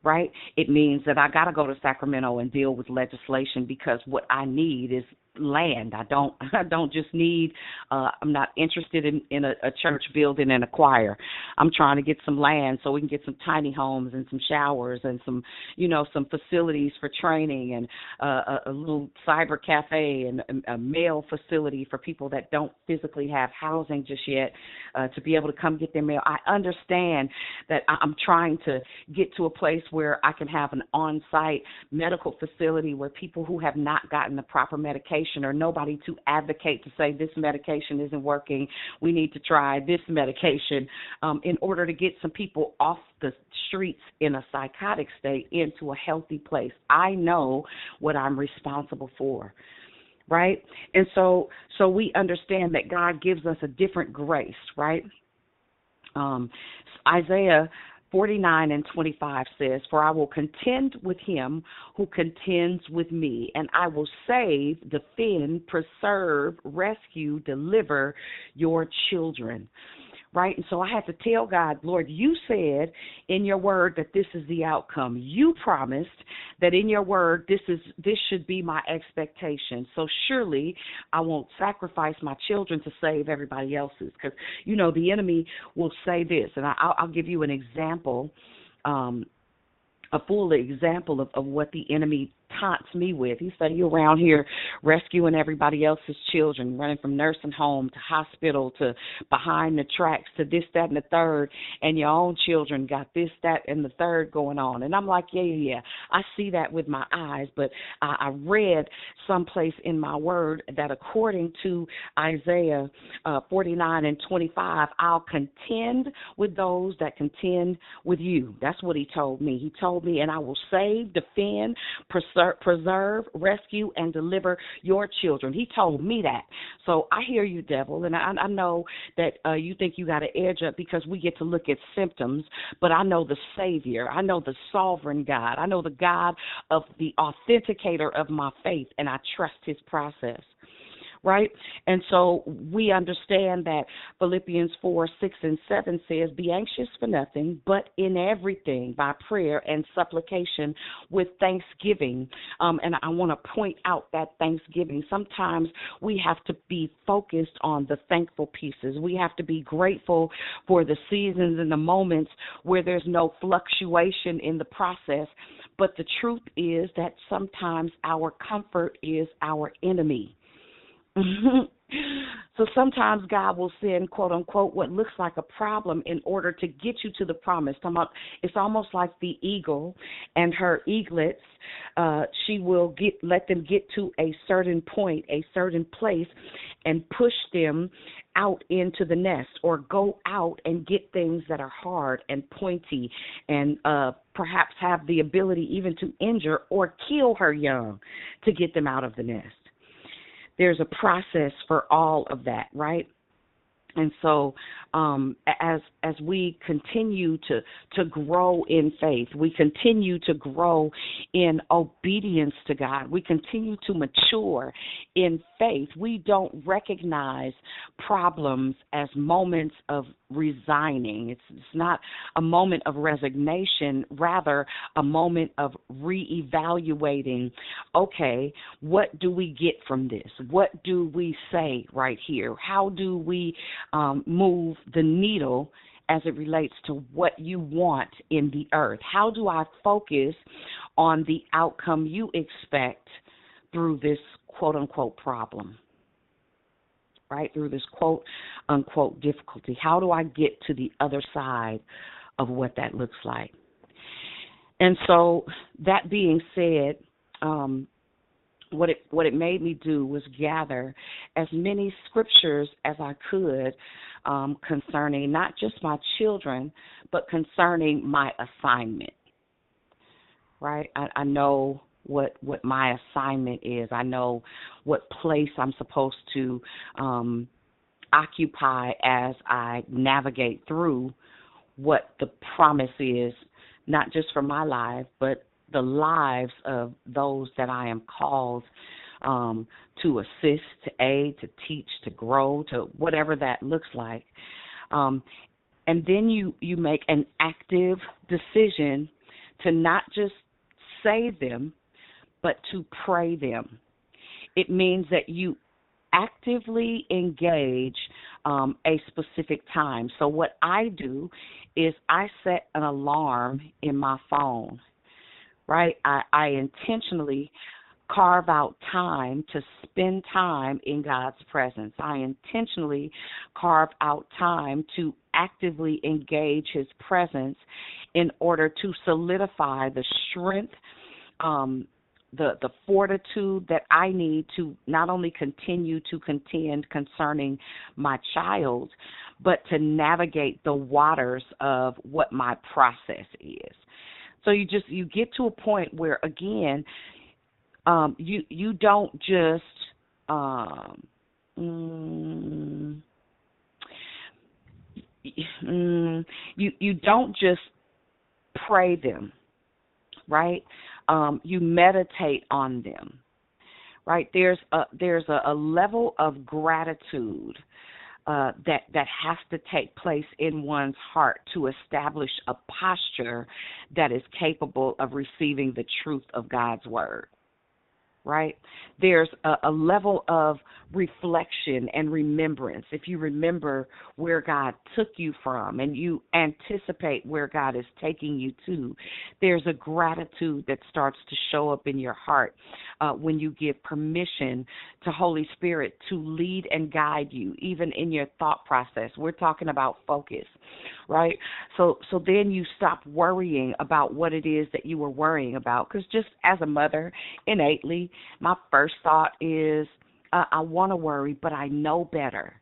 right? It means that I got to go to Sacramento and deal with legislation because what I need is land. I don't I don't just need uh I'm not interested in in a, a church building and a choir. I'm trying to get some land so we can get some tiny homes and some showers and some you know some facilities for training and uh, a, a little cyber cafe and a, a mail facility for people that don't physically have housing just yet uh to be able to come get their mail. I understand that I'm trying to get to a place where I can have an on-site medical facility where people who have not gotten the proper medication or nobody to advocate to say this medication isn't working. We need to try this medication um, in order to get some people off the streets in a psychotic state into a healthy place. I know what I'm responsible for right and so so we understand that god gives us a different grace right um isaiah 49 and 25 says, For I will contend with him who contends with me, and I will save, defend, preserve, rescue, deliver your children right? And so I had to tell God, Lord, you said in your word that this is the outcome. You promised that in your word this is this should be my expectation. So surely I won't sacrifice my children to save everybody else's because you know the enemy will say this, and I, I'll, I'll give you an example. Um, a full example of, of what the enemy taunts me with. He said, You around here rescuing everybody else's children, running from nursing home to hospital to behind the tracks to this, that, and the third, and your own children got this, that, and the third going on. And I'm like, Yeah, yeah, yeah. I see that with my eyes, but I, I read someplace in my word that according to Isaiah uh, 49 and 25, I'll contend with those that contend with you. That's what he told me. He told me, and I will save, defend, preserve preserve, rescue, and deliver your children. He told me that. So I hear you, devil, and I, I know that uh, you think you got an edge up because we get to look at symptoms, but I know the Savior. I know the sovereign God. I know the God of the authenticator of my faith, and I trust his process right? And so we understand that Philippians 4 6 and 7 says, Be anxious for nothing, but in everything by prayer and supplication with thanksgiving. Um, and I want to point out that thanksgiving. Sometimes we have to be focused on the thankful pieces. We have to be grateful for the seasons and the moments where there's no fluctuation in the process. But the truth is that sometimes our comfort is our enemy. so sometimes God will send quote unquote what looks like a problem in order to get you to the promise. It's almost like the eagle and her eaglets. Uh, she will get let them get to a certain point, a certain place, and push them out into the nest or go out and get things that are hard and pointy and uh perhaps have the ability even to injure or kill her young to get them out of the nest there's a process for all of that, right? and so um, as as we continue to to grow in faith we continue to grow in obedience to god we continue to mature in faith we don't recognize problems as moments of resigning it's, it's not a moment of resignation rather a moment of reevaluating okay what do we get from this what do we say right here how do we um, move the needle as it relates to what you want in the earth? How do I focus on the outcome you expect through this quote unquote problem? Right? Through this quote unquote difficulty. How do I get to the other side of what that looks like? and so that being said, um, what it what it made me do was gather as many scriptures as I could um, concerning not just my children, but concerning my assignment. Right, I, I know what what my assignment is. I know what place I'm supposed to um, occupy as I navigate through what the promise is, not just for my life, but the lives of those that I am called um, to assist, to aid, to teach, to grow, to whatever that looks like. Um, and then you you make an active decision to not just say them, but to pray them. It means that you actively engage um, a specific time. So, what I do is I set an alarm in my phone, right? I, I intentionally carve out time to spend time in God's presence. I intentionally carve out time to actively engage His presence in order to solidify the strength um, the the fortitude that I need to not only continue to contend concerning my child, but to navigate the waters of what my process is. So you just you get to a point where again, um, you you don't just um, mm, mm, you you don't just pray them, right? Um, you meditate on them right? There's a there's a, a level of gratitude uh, that that has to take place in one's heart to establish a posture that is capable of receiving the truth of God's word right? There's a, a, level of reflection and remembrance. If you remember where God took you from and you anticipate where God is taking you to, there's a gratitude that starts to show up in your heart uh, when you give permission to Holy Spirit to lead and guide you, even in your thought process. We're talking about focus, right? So, so then you stop worrying about what it is that you were worrying about, because just as a mother, innately my first thought is uh, I want to worry, but I know better.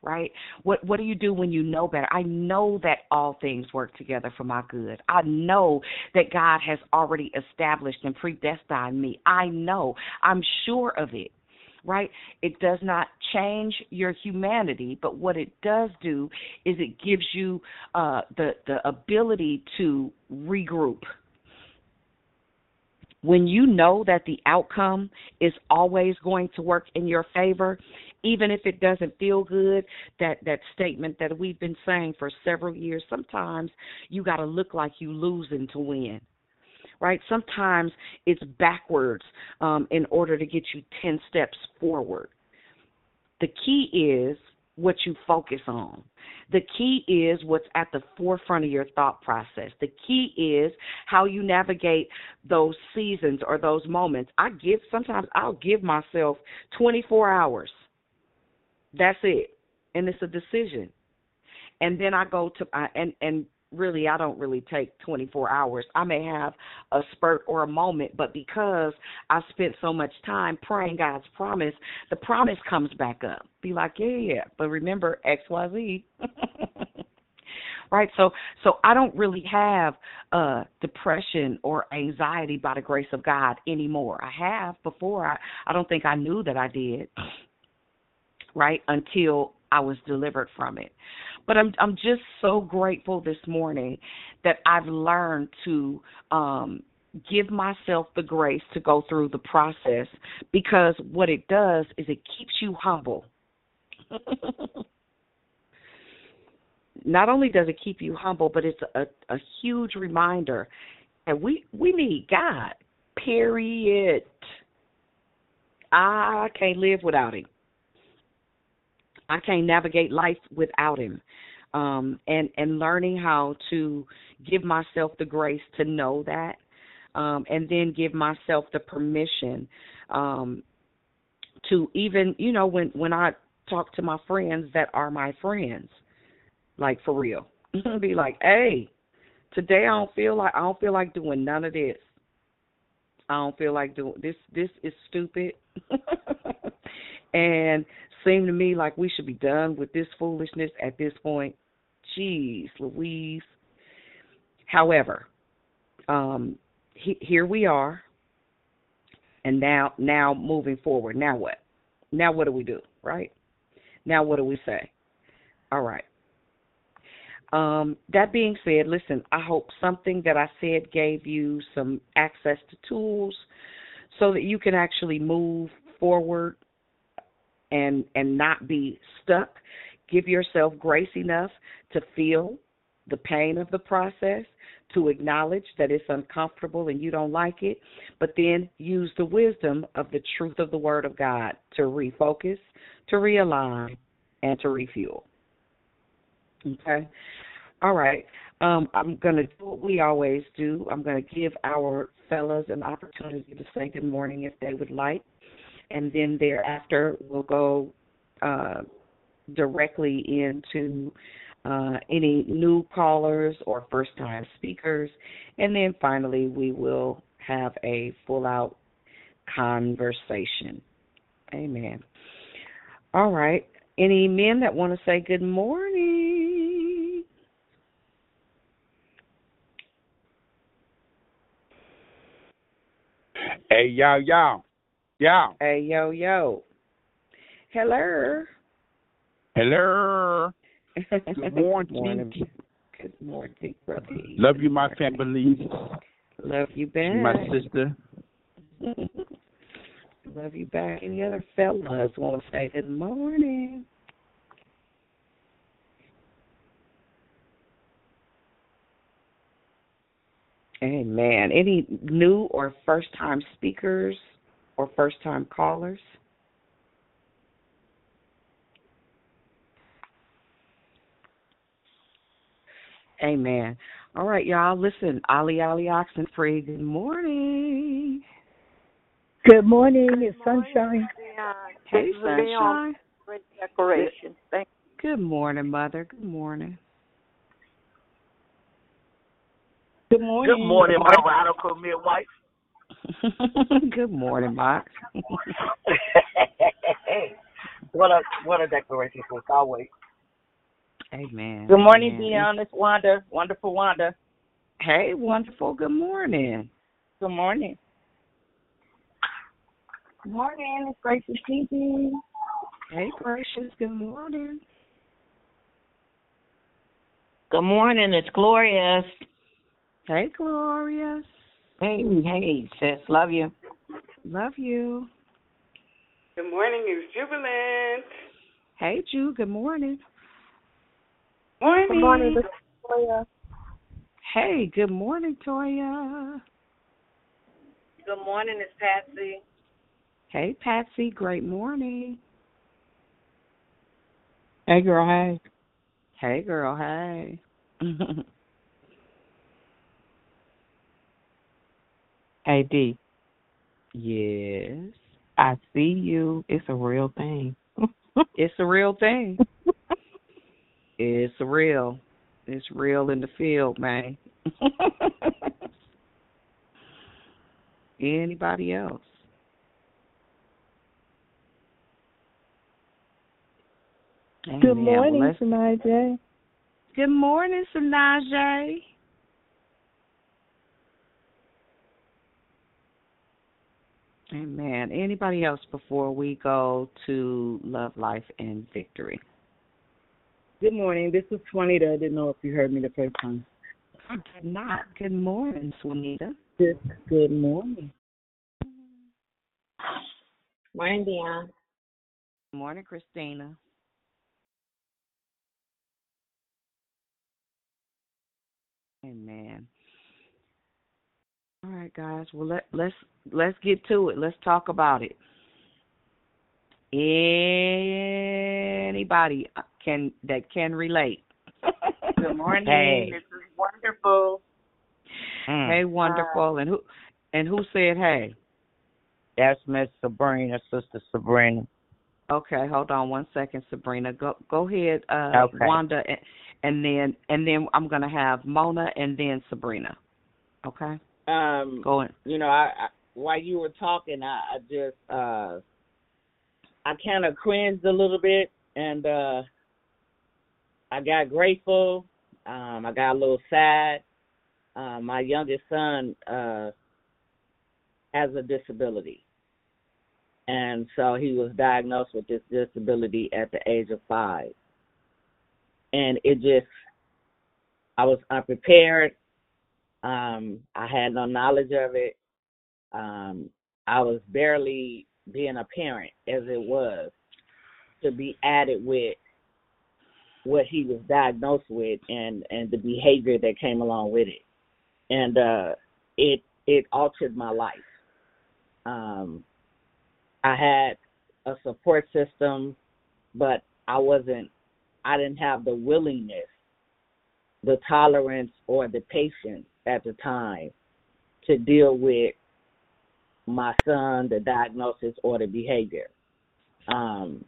Right? What what do you do when you know better? I know that all things work together for my good. I know that God has already established and predestined me. I know. I'm sure of it right? It does not change your humanity, but what it does do is it gives you uh, the the ability to regroup, when you know that the outcome is always going to work in your favor, even if it doesn't feel good, that that statement that we've been saying for several years, sometimes you got to look like you losing to win. Right? Sometimes it's backwards um, in order to get you 10 steps forward. The key is what you focus on. The key is what's at the forefront of your thought process. The key is how you navigate those seasons or those moments. I give sometimes I'll give myself 24 hours. That's it. And it's a decision. And then I go to and and really I don't really take 24 hours. I may have a spurt or a moment, but because I spent so much time praying God's promise, the promise comes back up. Be like, yeah, yeah, but remember X, Y, Z. right? So, so I don't really have uh depression or anxiety by the grace of God anymore. I have before. I I don't think I knew that I did. Right until I was delivered from it. But I'm I'm just so grateful this morning that I've learned to um give myself the grace to go through the process because what it does is it keeps you humble. Not only does it keep you humble, but it's a, a huge reminder that we we need God. Period. I can't live without him. I can't navigate life without him. Um, and and learning how to give myself the grace to know that, um, and then give myself the permission um, to even you know when when I talk to my friends that are my friends, like for real, be like, hey, Today I don't feel like I don't feel like doing none of this. I don't feel like doing this. This is stupid, and seem to me like we should be done with this foolishness at this point. Jeez, Louise. However, um, he, here we are, and now now moving forward. Now what? Now what do we do? Right? Now what do we say? All right. Um, that being said, listen, I hope something that I said gave you some access to tools so that you can actually move forward and and not be stuck. Give yourself grace enough to feel the pain of the process, to acknowledge that it's uncomfortable and you don't like it, but then use the wisdom of the truth of the word of God to refocus, to realign, and to refuel. Okay. All right. Um, I'm going to do what we always do. I'm going to give our fellows an opportunity to say good morning if they would like. And then thereafter, we'll go uh, directly into uh, any new callers or first time speakers. And then finally, we will have a full out conversation. Amen. All right. Any men that want to say good morning? Hey, yo, yo. Yo. Hey, yo, yo. Hello. Hello. Good morning. morning. Good morning, brother. Love you, my family. Love you back. My sister. Love you back. Any other fellas want to say good morning? Amen. Any new or first time speakers or first time callers? Amen. All right, y'all. Listen, Ali Ali Oxenfree, good morning. Good morning. It's sunshine. Hey, Sunshine. Great decoration. Thank Good morning, Mother. Good morning. Good morning. Good morning, my radical midwife. Good morning, Mox. what a what a declaration for always. Amen. Good morning, Amen. Dionne. It's Wanda. Wonderful Wanda. Hey, wonderful. Good morning. Good morning. Good morning. It's Gracious TV. Hey, Precious. Good morning. Good morning. It's Glorious. Hey, Glorious. Hey, hey, sis. Love you. Love you. Good morning. It's Jubilant. Hey, Ju. Good morning. Morning. Good morning, this is Toya. Hey, good morning, Toya. Good morning, it's Patsy. Hey, Patsy. Great morning. Hey, girl. Hey. Hey, girl. Hey. Hey, D. yes. I see you. It's a real thing. It's a real thing. it's real. It's real in the field, man. Anybody else? Good Amen. Morning, let's- Sanaje. Good morning, Sanaje. Amen. Anybody else before we go to Love, Life, and Victory? Good morning. This is Juanita. I didn't know if you heard me the first time. I did not. Good morning, Swanita. Good, good morning. Morning, Dionne. Good morning, Christina. Amen. All right, guys. Well, let let's let's get to it. Let's talk about it. Anybody can that can relate. Good morning. Hey. This is wonderful. Hey, wonderful. and who and who said hey? That's Miss Sabrina, Sister Sabrina. Okay, hold on one second, Sabrina. Go go ahead, uh, Okay. Wanda, and, and then and then I'm gonna have Mona and then Sabrina. Okay. Um, Go in. you know, I, I while you were talking, I, I just uh, I kind of cringed a little bit, and uh, I got grateful. Um, I got a little sad. Uh, my youngest son uh, has a disability, and so he was diagnosed with this disability at the age of five, and it just I was unprepared. Um, I had no knowledge of it. Um, I was barely being a parent as it was to be added with what he was diagnosed with and and the behavior that came along with it. And uh it it altered my life. Um i had a support system but i wasn't i didn't have the willingness the tolerance or the patience at the time to deal with my son, the diagnosis or the behavior. Um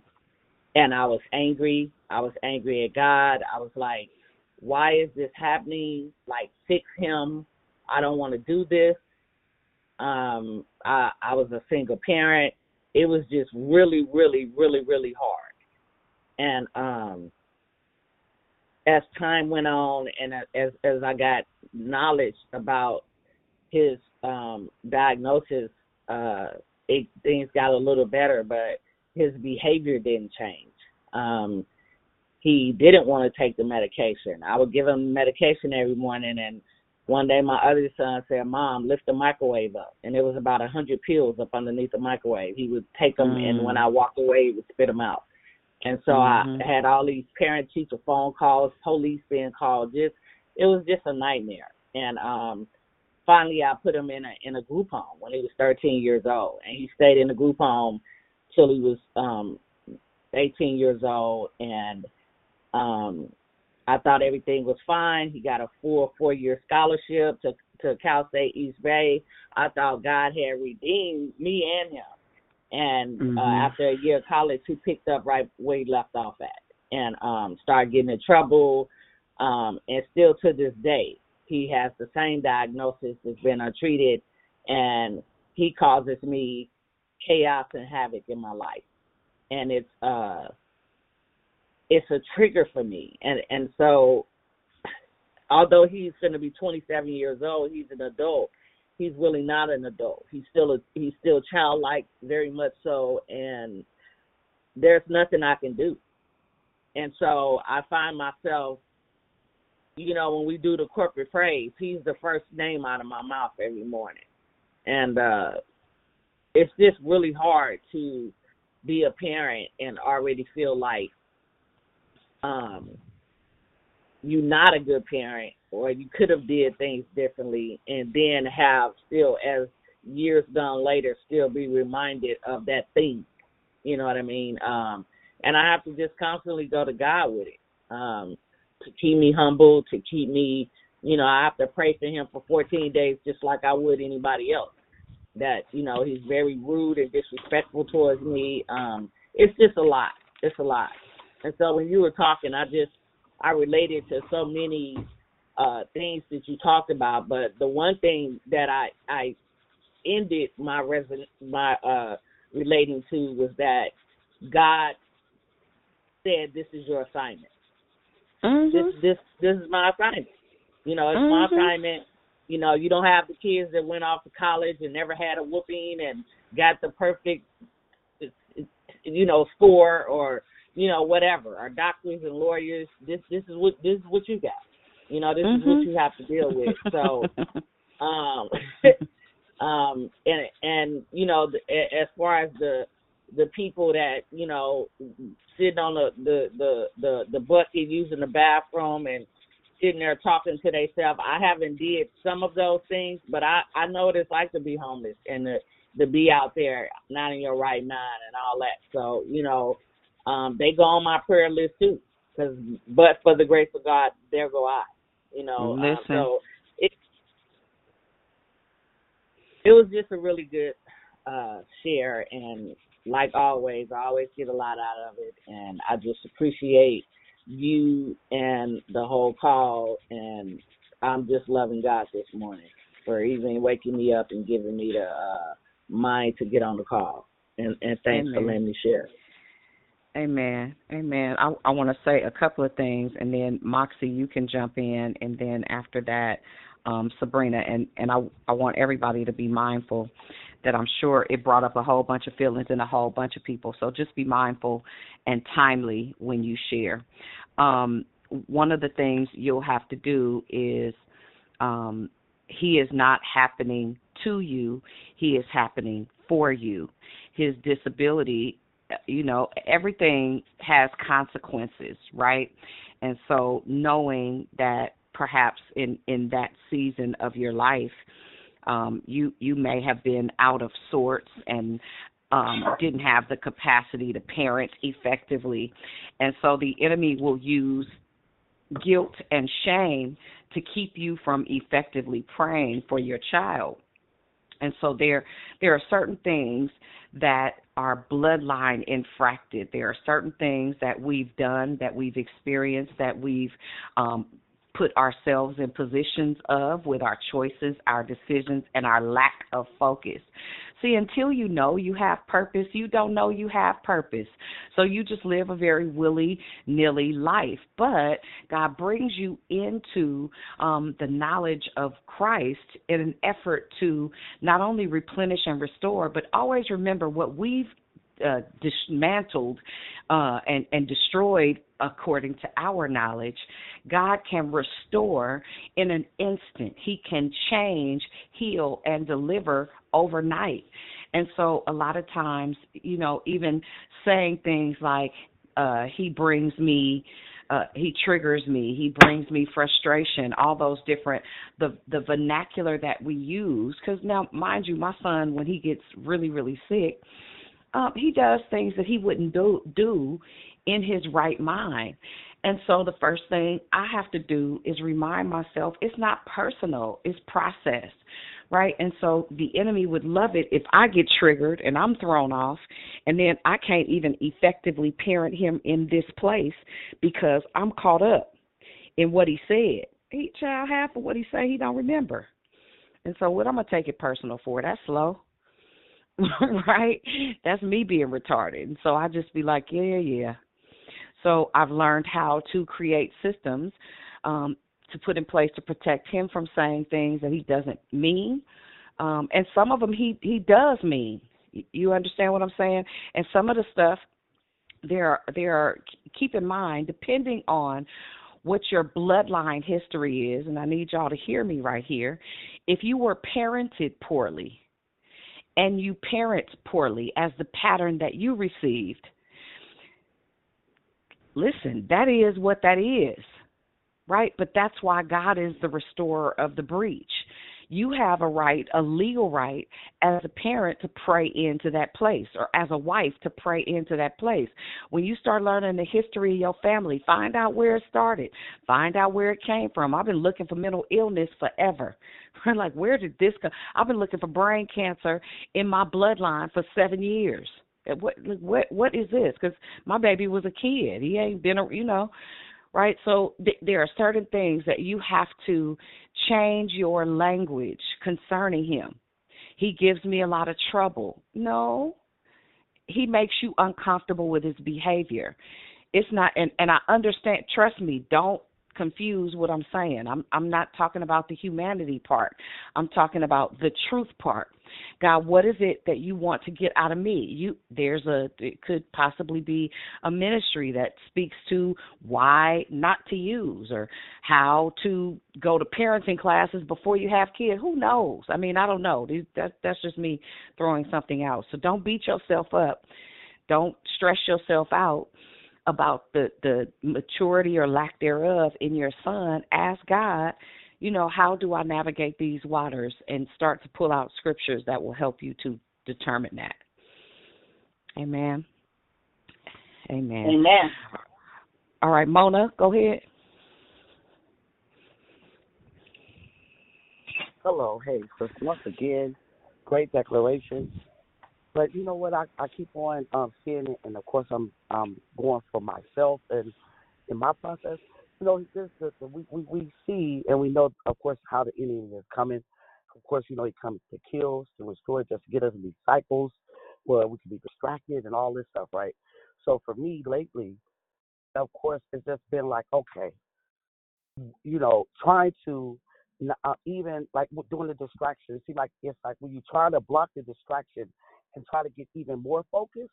and I was angry. I was angry at God. I was like, why is this happening? Like fix him. I don't want to do this. Um I I was a single parent. It was just really really really really hard. And um as time went on and as as I got knowledge about his um diagnosis uh it things got a little better but his behavior didn't change. Um he didn't want to take the medication. I would give him medication every morning and one day my other son said mom lift the microwave up. And it was about a hundred pills up underneath the microwave. He would take them Mm. and when i walked away he would spit them out. And so Mhm. i had all these parent teacher phone calls police being called just it was just a nightmare. And um finally I put him in a in a group home when he was 13 years old, and he stayed in a group home till he was um 18 years old, and um I thought everything was fine. He got a full four year scholarship to to Cal State East Bay. I thought God had redeemed me and him. And Mhm. uh, after a year of college, he picked up right where he left off at, and um started getting in trouble. Um, and still to this day, he has the same diagnosis that's been untreated, and he causes me chaos and havoc in my life. And it's uh it's a trigger for me. And and so although he's gonna be twenty seven years old, he's an adult. He's really not an adult. He's still a he's still childlike very much so and there's nothing I can do. And so I find myself you know, when we do the corporate praise, he's the first name out of my mouth every morning. And uh it's just really hard to be a parent and already feel like um you're not a good parent or you could have did things differently and then have still as years gone later still be reminded of that thing. You know what I mean? Um and I have to just constantly go to God with it. Um to keep me humble, to keep me, you know, I have to pray for him for 14 days just like I would anybody else. That, you know, he's very rude and disrespectful towards me. Um, it's just a lot. It's a lot. And so when you were talking, I just, I related to so many uh things that you talked about, but the one thing that I, I ended my reson my uh relating to was that God said this is your assignment. This this this is my assignment. You know, it's my Mhm. assignment. You know, you don't have the kids that went off to college and never had a whooping and got the perfect you know, score or you know, whatever. Our doctors and lawyers, this this is what this is what you got. You know, this is what Mhm. you have to deal with. So um um and and you know the, as far as the the people that you know sitting on the the the the, the bucket using the bathroom and sitting there talking to themselves i haven't did some of those things but i i know what it's like to be homeless and to to be out there not in your right mind and all that so you know um they go on my prayer list too because but for the grace of god there go i you know um, Listen. so it it was just a really good uh share and like always i always get a lot out of it and i just appreciate you and the whole call, and I'm just loving God this morning for even waking me up and giving me the uh, mind to get on the call. And, and thanks Amen. for letting me share. Amen. Amen. I, I want to say a couple of things, and then Moxie, you can jump in, and then after that, um, Sabrina, and and I I want everybody to be mindful that I'm sure it brought up a whole bunch of feelings in a whole bunch of people. So just be mindful and timely when you share. Um, one of the things you'll have to do is um, he is not happening to you, he is happening for you. His disability, you know, everything has consequences, right? And so knowing that perhaps in in that season of your life um you you may have been out of sorts and um didn't have the capacity to parent effectively and so the enemy will use guilt and shame to keep you from effectively praying for your child and so there there are certain things that are bloodline infracted. There are certain things that we've done, that we've experienced, that we've um, put ourselves in positions of with our choices, our decisions, and our lack of focus. See, until you know you have purpose, you don't know you have purpose. So you just live a very willy nilly life. But God brings you into um, the knowledge of Christ in an effort to not only replenish and restore, but always remember what we've uh, dismantled uh, and, and destroyed according to our knowledge, God can restore in an instant. He can change, heal, and deliver overnight. And so, a lot of times, you know, even saying things like, uh, He brings me. Uh, he triggers me. He brings me frustration. All those different the the vernacular that we use. Because now, mind you, my son when he gets really really sick, um, he does things that he wouldn't do do in his right mind. And so the first thing I have to do is remind myself it's not personal, it's process. Right? And so the enemy would love it if I get triggered and I'm thrown off and then I can't even effectively parent him in this place because I'm caught up in what he said. He child half of what he say he don't remember. And so what I'm gonna take it personal for, that's slow. right? That's me being retarded. And so I just be like, yeah, yeah, yeah. So I've learned how to create systems um, to put in place to protect him from saying things that he doesn't mean. Um, and some of them he he does mean. You understand what I'm saying? And some of the stuff there are there are keep in mind depending on what your bloodline history is and I need y'all to hear me right here. If you were parented poorly, and you parent poorly as the pattern that you received, listen, that is what that is, right? But that's why God is the restorer of the breach. You have a right, a legal right, as a parent to pray into that place, or as a wife to pray into that place. When you start learning the history of your family, find out where it started, find out where it came from. I've been looking for mental illness forever. I'm like, where did this come? I've been looking for brain cancer in my bloodline for seven years. What what what is this? Because my baby was a kid. He ain't been a you know right? So th- there are certain things that you have to change your language concerning him. He gives me a lot of trouble. No, he makes you uncomfortable with his behavior. It's not, and and I understand. Trust me. Don't confuse what I'm saying. I'm I'm not talking about the humanity part. I'm talking about the truth part. God, what is it that you want to get out of me? You there's a it could possibly be a ministry that speaks to why not to use or how to go to parenting classes before you have kids. Who knows? I mean, I don't know. That that's just me throwing something out. So don't beat yourself up. Don't stress yourself out about the the maturity or lack thereof in your son. Ask God you know, how do I navigate these waters and start to pull out scriptures that will help you to determine that. Amen. Amen. Amen. All right, Mona, go ahead. Hello, hey, so once again, great declaration. But you know what? I I keep on um seeing it, and of course I'm I'm going for myself, and in my process, you know, this, this, we, we we see and we know, of course, how the enemy is coming. Of course, you know, he comes to kill, to restore, just to get us in these cycles where we can be distracted and all this stuff, right? So for me lately, of course, it's just been like, okay, you know, trying to uh, even like doing the distraction. It seems like it's like when you try to block the distraction and try to get even more focused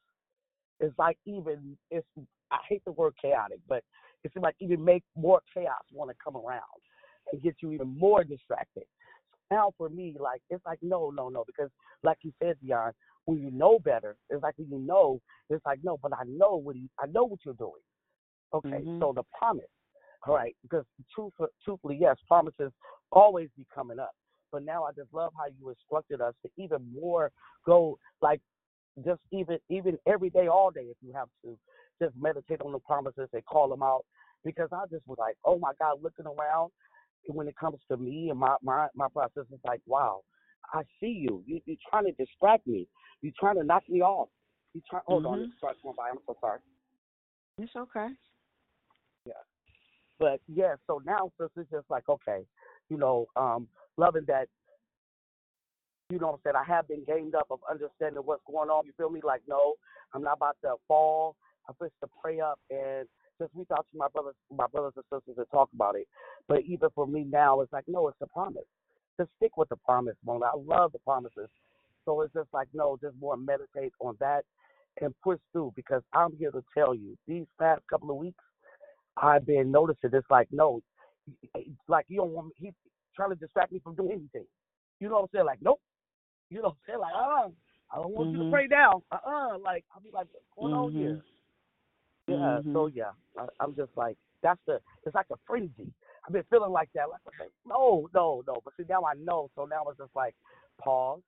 it's like even it's I hate the word chaotic, but it seems like even make more chaos want to come around and get you even more distracted. Now for me, like it's like no, no, no, because like you said, Dionne, when you know better, it's like when you know, it's like no, but I know what you, I know what you're doing. Okay, mm-hmm. so the promise, all right, because truth, truthfully, yes, promises always be coming up. But now I just love how you instructed us to even more go like just even even every day, all day, if you have to, just meditate on the promises and call them out. Because I just was like, oh my God, looking around when it comes to me and my my my process, is like, wow, I see you. you you're trying to distract me. You're trying to knock me off. You try. Hold mm-hmm. on, it starts going by. I'm so sorry. It's okay. Yeah, but yeah. So now, so it's just like okay, you know, um, loving that. You know what I'm saying? I have been gained up of understanding what's going on. You feel me? Like, no, I'm not about to fall. I wish to pray up and just reach out to my brothers, my brothers and sisters and talk about it. But even for me now, it's like, no, it's a promise. Just stick with the promise, Mona. I love the promises. So it's just like, no, just more meditate on that and push through because I'm here to tell you, these past couple of weeks, I've been noticing it's like, no, like you don't want me, he's trying to distract me from doing anything. You know what I'm saying? Like, nope. You know what I'm saying? Like, uh, I don't want mm-hmm. you to mm-hmm. pray now. Uh, uh like I'll be like, what's going mm-hmm. on here? Yeah. Mm-hmm. So yeah, I, I'm just like, that's the. It's like a frenzy. I've been feeling like that. Like, okay, no, no, no. But see, now I know. So now it's just like, pause,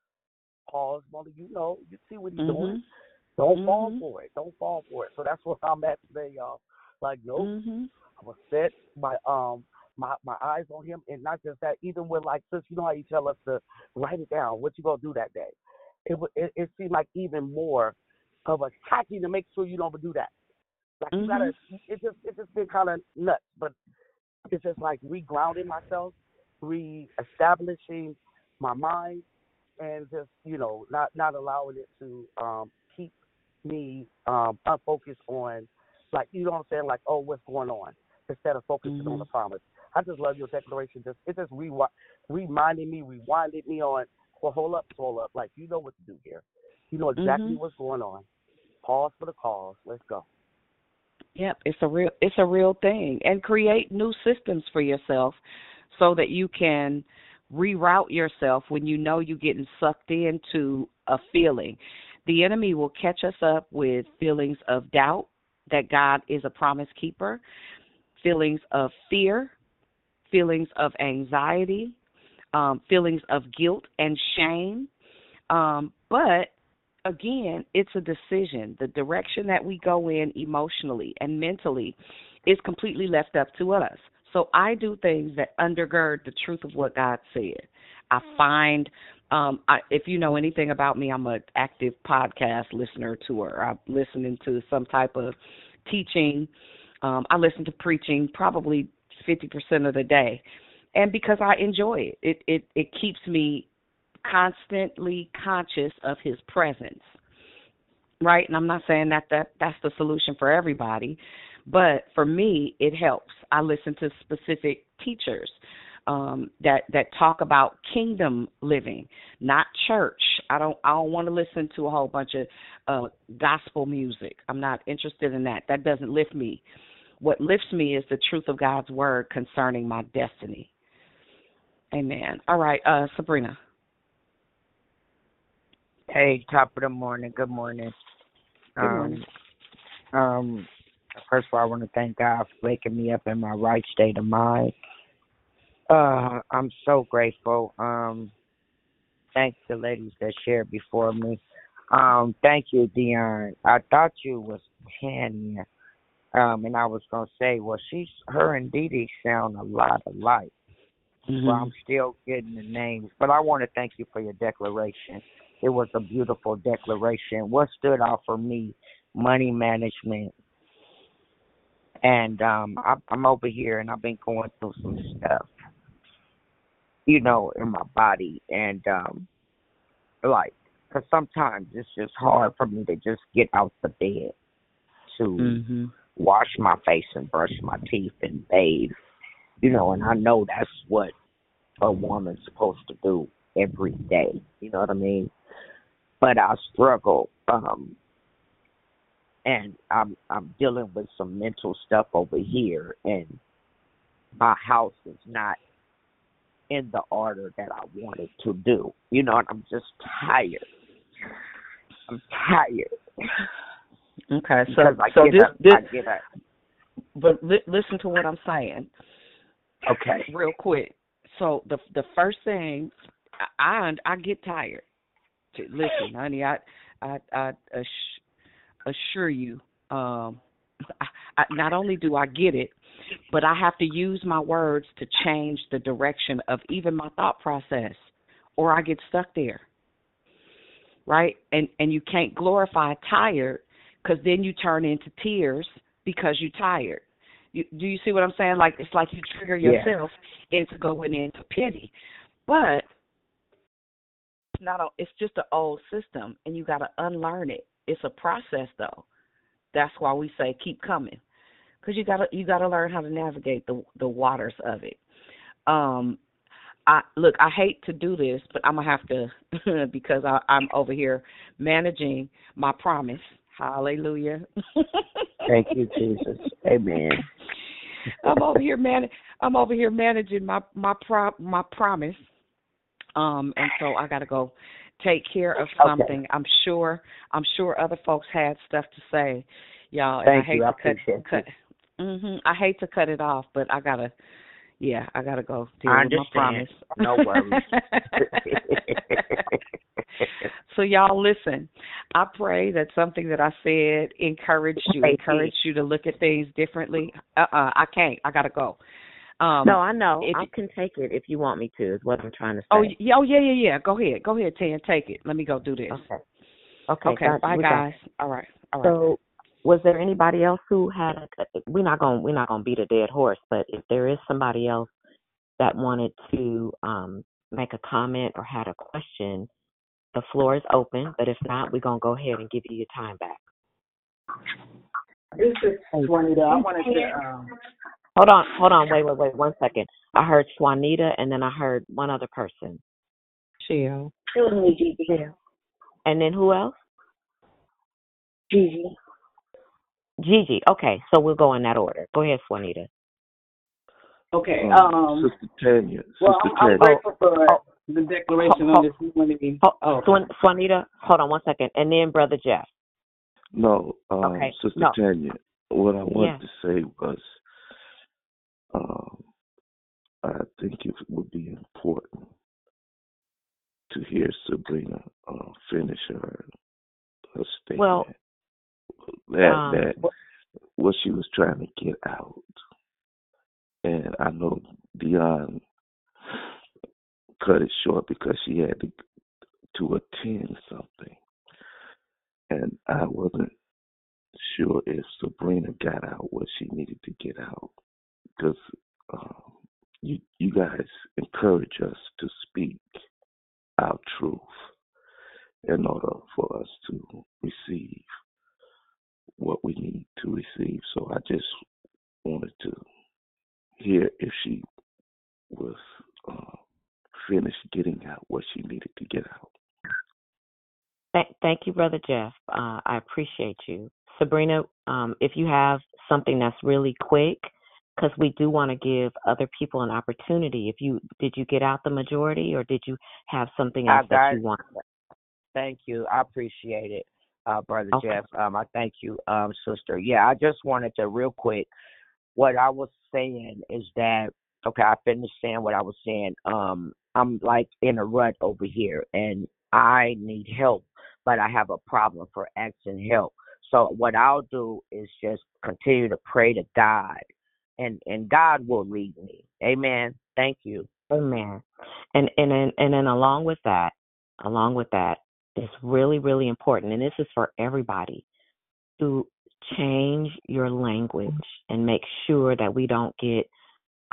pause, mother. You know, you see what he's mm-hmm. doing. Don't mm-hmm. fall for it. Don't fall for it. So that's where I'm at today, y'all. Like, nope. Mm-hmm. I'm gonna set my um my my eyes on him, and not just that. Even with like, since you know how you tell us to write it down, what you gonna do that day? It it, it seemed like even more of a hacking to make sure you don't do that. Like you gotta. Mm-hmm. It just it just been kind of nuts, but it's just like regrounding myself, re-establishing my mind, and just you know not not allowing it to um keep me um unfocused on like you know what I'm saying like oh what's going on instead of focusing mm-hmm. on the promise. I just love your declaration. Just it just re reminding me, rewinded me on well hold up, hold up. Like you know what to do here. You know exactly mm-hmm. what's going on. Pause for the cause. Let's go. Yep, it's a real it's a real thing. And create new systems for yourself so that you can reroute yourself when you know you're getting sucked into a feeling. The enemy will catch us up with feelings of doubt that God is a promise keeper, feelings of fear, feelings of anxiety, um, feelings of guilt and shame. Um, but again, it's a decision. The direction that we go in emotionally and mentally is completely left up to us. So I do things that undergird the truth of what God said. I find um I, if you know anything about me, I'm an active podcast listener to her. I'm listening to some type of teaching. Um I listen to preaching probably 50% of the day. And because I enjoy it, it it it keeps me constantly conscious of his presence. Right? And I'm not saying that, that that's the solution for everybody, but for me it helps. I listen to specific teachers um that that talk about kingdom living, not church. I don't I don't want to listen to a whole bunch of uh gospel music. I'm not interested in that. That doesn't lift me. What lifts me is the truth of God's word concerning my destiny. Amen. All right, uh Sabrina. Hey, top of the morning. Good morning. Good morning. Um, um, first of all, I want to thank God for waking me up in my right state of mind. Uh, I'm so grateful. Um, thanks to ladies that shared before me. Um, thank you, Dionne. I thought you was Tanya. Um, and I was gonna say, well, she's her and Dee Dee sound a lot alike. Mm-hmm. But I'm still getting the names. But I want to thank you for your declaration. It was a beautiful declaration. What stood out for me, money management and um I, I'm over here and I've been going through some stuff, you know, in my body, and um like, cause sometimes it's just hard for me to just get out the bed to hmm wash my face and brush my teeth and bathe, you know, and I know that's what a woman's supposed to do every day. You know what I mean? But I struggle, um, and I'm I'm dealing with some mental stuff over here, and my house is not in the order that I wanted to do. You know, and I'm just tired. I'm tired Okay, so so this up. this I get up. but li- listen to what I'm saying Okay. real quick. So the the first thing I I, I get tired. Listen, honey, I I I assure you, um, I, I, not only do I get it, but I have to use my words to change the direction of even my thought process, or I get stuck there. Right, and and you can't glorify tired because then you turn into tears because you're tired. You, do you see what I'm saying? Like it's like you trigger Yeah. yourself into going into pity, but it's not. A, it's just an old system, and you got to unlearn it. It's a process, though. That's why we say keep coming, because you got to you got to learn how to navigate the the waters of it. Um, I look. I hate to do this, but I'm gonna have to because I, I'm over here managing my promise. Hallelujah. Thank you, Jesus. Amen. I'm over here man I'm over here managing my my pro my promise. Um and so I got to go take care of Okay. something. I'm sure I'm sure other folks had stuff to say. Y'all and Thank I hate you. I to cut appreciate cut mhm I hate to cut it off, but I got to yeah, I got to go deal I with my promise. No worries. so y'all listen. I pray that something that I said encouraged you, encouraged you to look at things differently. Uh uh I can't. I gotta go. Um no, I know. if I you- can take it if you want me to. Is what I'm trying to say. Oh, yeah, oh yeah, yeah, yeah. Go ahead. Go ahead, Tan. Take it. Let me go do this. Okay. Okay. Okay, bye guys. All right. All right. So, was there anybody else who had? A, we're not gonna. We're not going to beat a dead horse, but if there is somebody else that wanted to um, make a comment or had a question, the floor is open. But if not, we're gonna go ahead and give you your time back. This is Juanita. I wanted to. Um, Hold on, hold on, wait, wait, wait, one second. I heard Swanita, and then I heard one other person. Chill. And then who else? Gigi. Gigi. Okay, so we'll go in that order. Go ahead, Swanita. okay. Um, Um. Sister Tanya. Well, Sister I'm, I'm Tanya. grateful for the declaration on this morning. Oh, Oh, Swan, Swanita, hold on one second, and then Brother Jeff. No, um, Okay, Sister no. Tanya. What I wanted Yeah. to say was, um, I think it would be important to hear Sabrina uh, finish her her statement. Well, that um, that what she was trying to get out, and I know Dionne cut it short because she had to to attend something, and I wasn't sure if Sabrina got out what she needed to get out because um, you you guys encourage us to speak our truth in order for us to receive what we need to receive. So I just wanted to hear if she was uh, finished getting out what she needed to get out. Thank, thank you, Brother Jeff. Uh, I appreciate you. Sabrina, um, if you have something that's really quick, because we do want to give other people an opportunity. If you did you get out the majority, or did you have something I else that you want? Thank you. I appreciate it, uh, brother Okay. Jeff. Um, I thank you, um, sister. Yeah, I just wanted to real quick. What I was saying is that okay, I finished saying what I was saying. Um, I'm like in a rut over here, and I need help, but I have a problem for asking help. So what I'll do is just continue to pray to God, and and God will lead me. Amen. Thank you. Amen. And and then and then along with that, along with that, it's really really important, and this is for everybody to change your language mm-hmm. and make sure that we don't get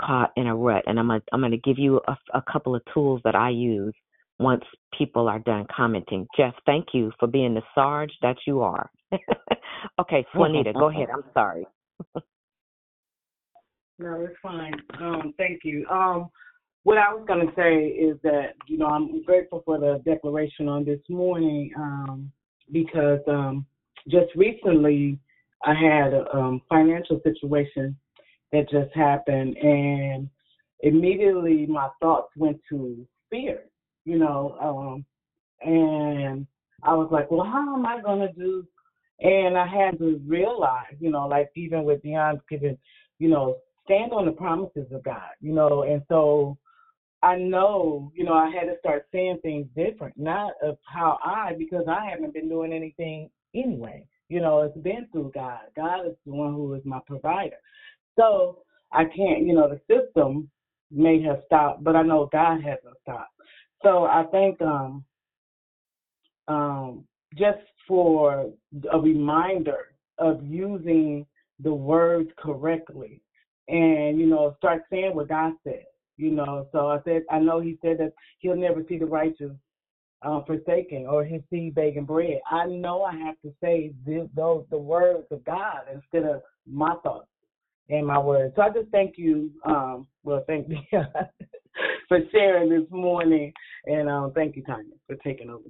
caught in a rut. And I'm gonna, I'm going to give you a, a couple of tools that I use once people are done commenting. Jeff, thank you for being the Sarge that you are. okay, Juanita, go ahead. I'm sorry. No, it's fine. Um, thank you. Um, what I was going to say is that you know I'm grateful for the declaration on this morning um, because um, just recently I had a um, financial situation that just happened, and immediately my thoughts went to fear. You know, um, and I was like, well, how am I going to do? And I had to realize, you know, like even with Dionne giving, you know, stand on the promises of God, you know, and so I know, you know, I had to start saying things different, not of how I, because I haven't been doing anything anyway. You know, it's been through God. God is the one who is my provider. So I can't, you know, the system may have stopped, but I know God hasn't stopped. So I think um um just for a reminder of using the words correctly and you know start saying what God said. You know, so I said I know He said that He'll never see the righteous uh, forsaken or His seed begging bread. I know I have to say this, those the words of God instead of my thoughts and my words. So I just thank you. Um, well, thank you for sharing this morning, and um, thank you, Tanya, for taking over.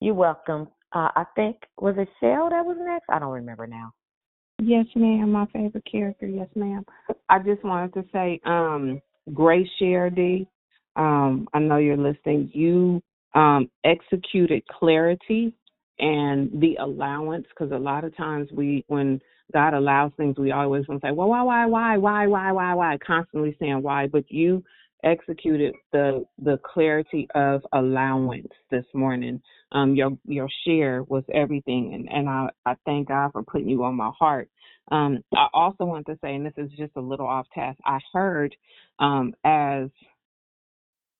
You're welcome. Uh, I think was it Shell that was next? I don't remember now. Yes, ma'am. My favorite character. Yes, ma'am. I just wanted to say, um, Grace Share D. Um, I know you're listening. You um, executed clarity and the allowance because a lot of times we, when God allows things, we always want to say, well, why, why, why, why, why, why, why, constantly saying why. But you executed the the clarity of allowance this morning. Um, your your share was everything, and and I I thank God for putting you on my heart. Um, I also want to say, and this is just a little off task. I heard um, as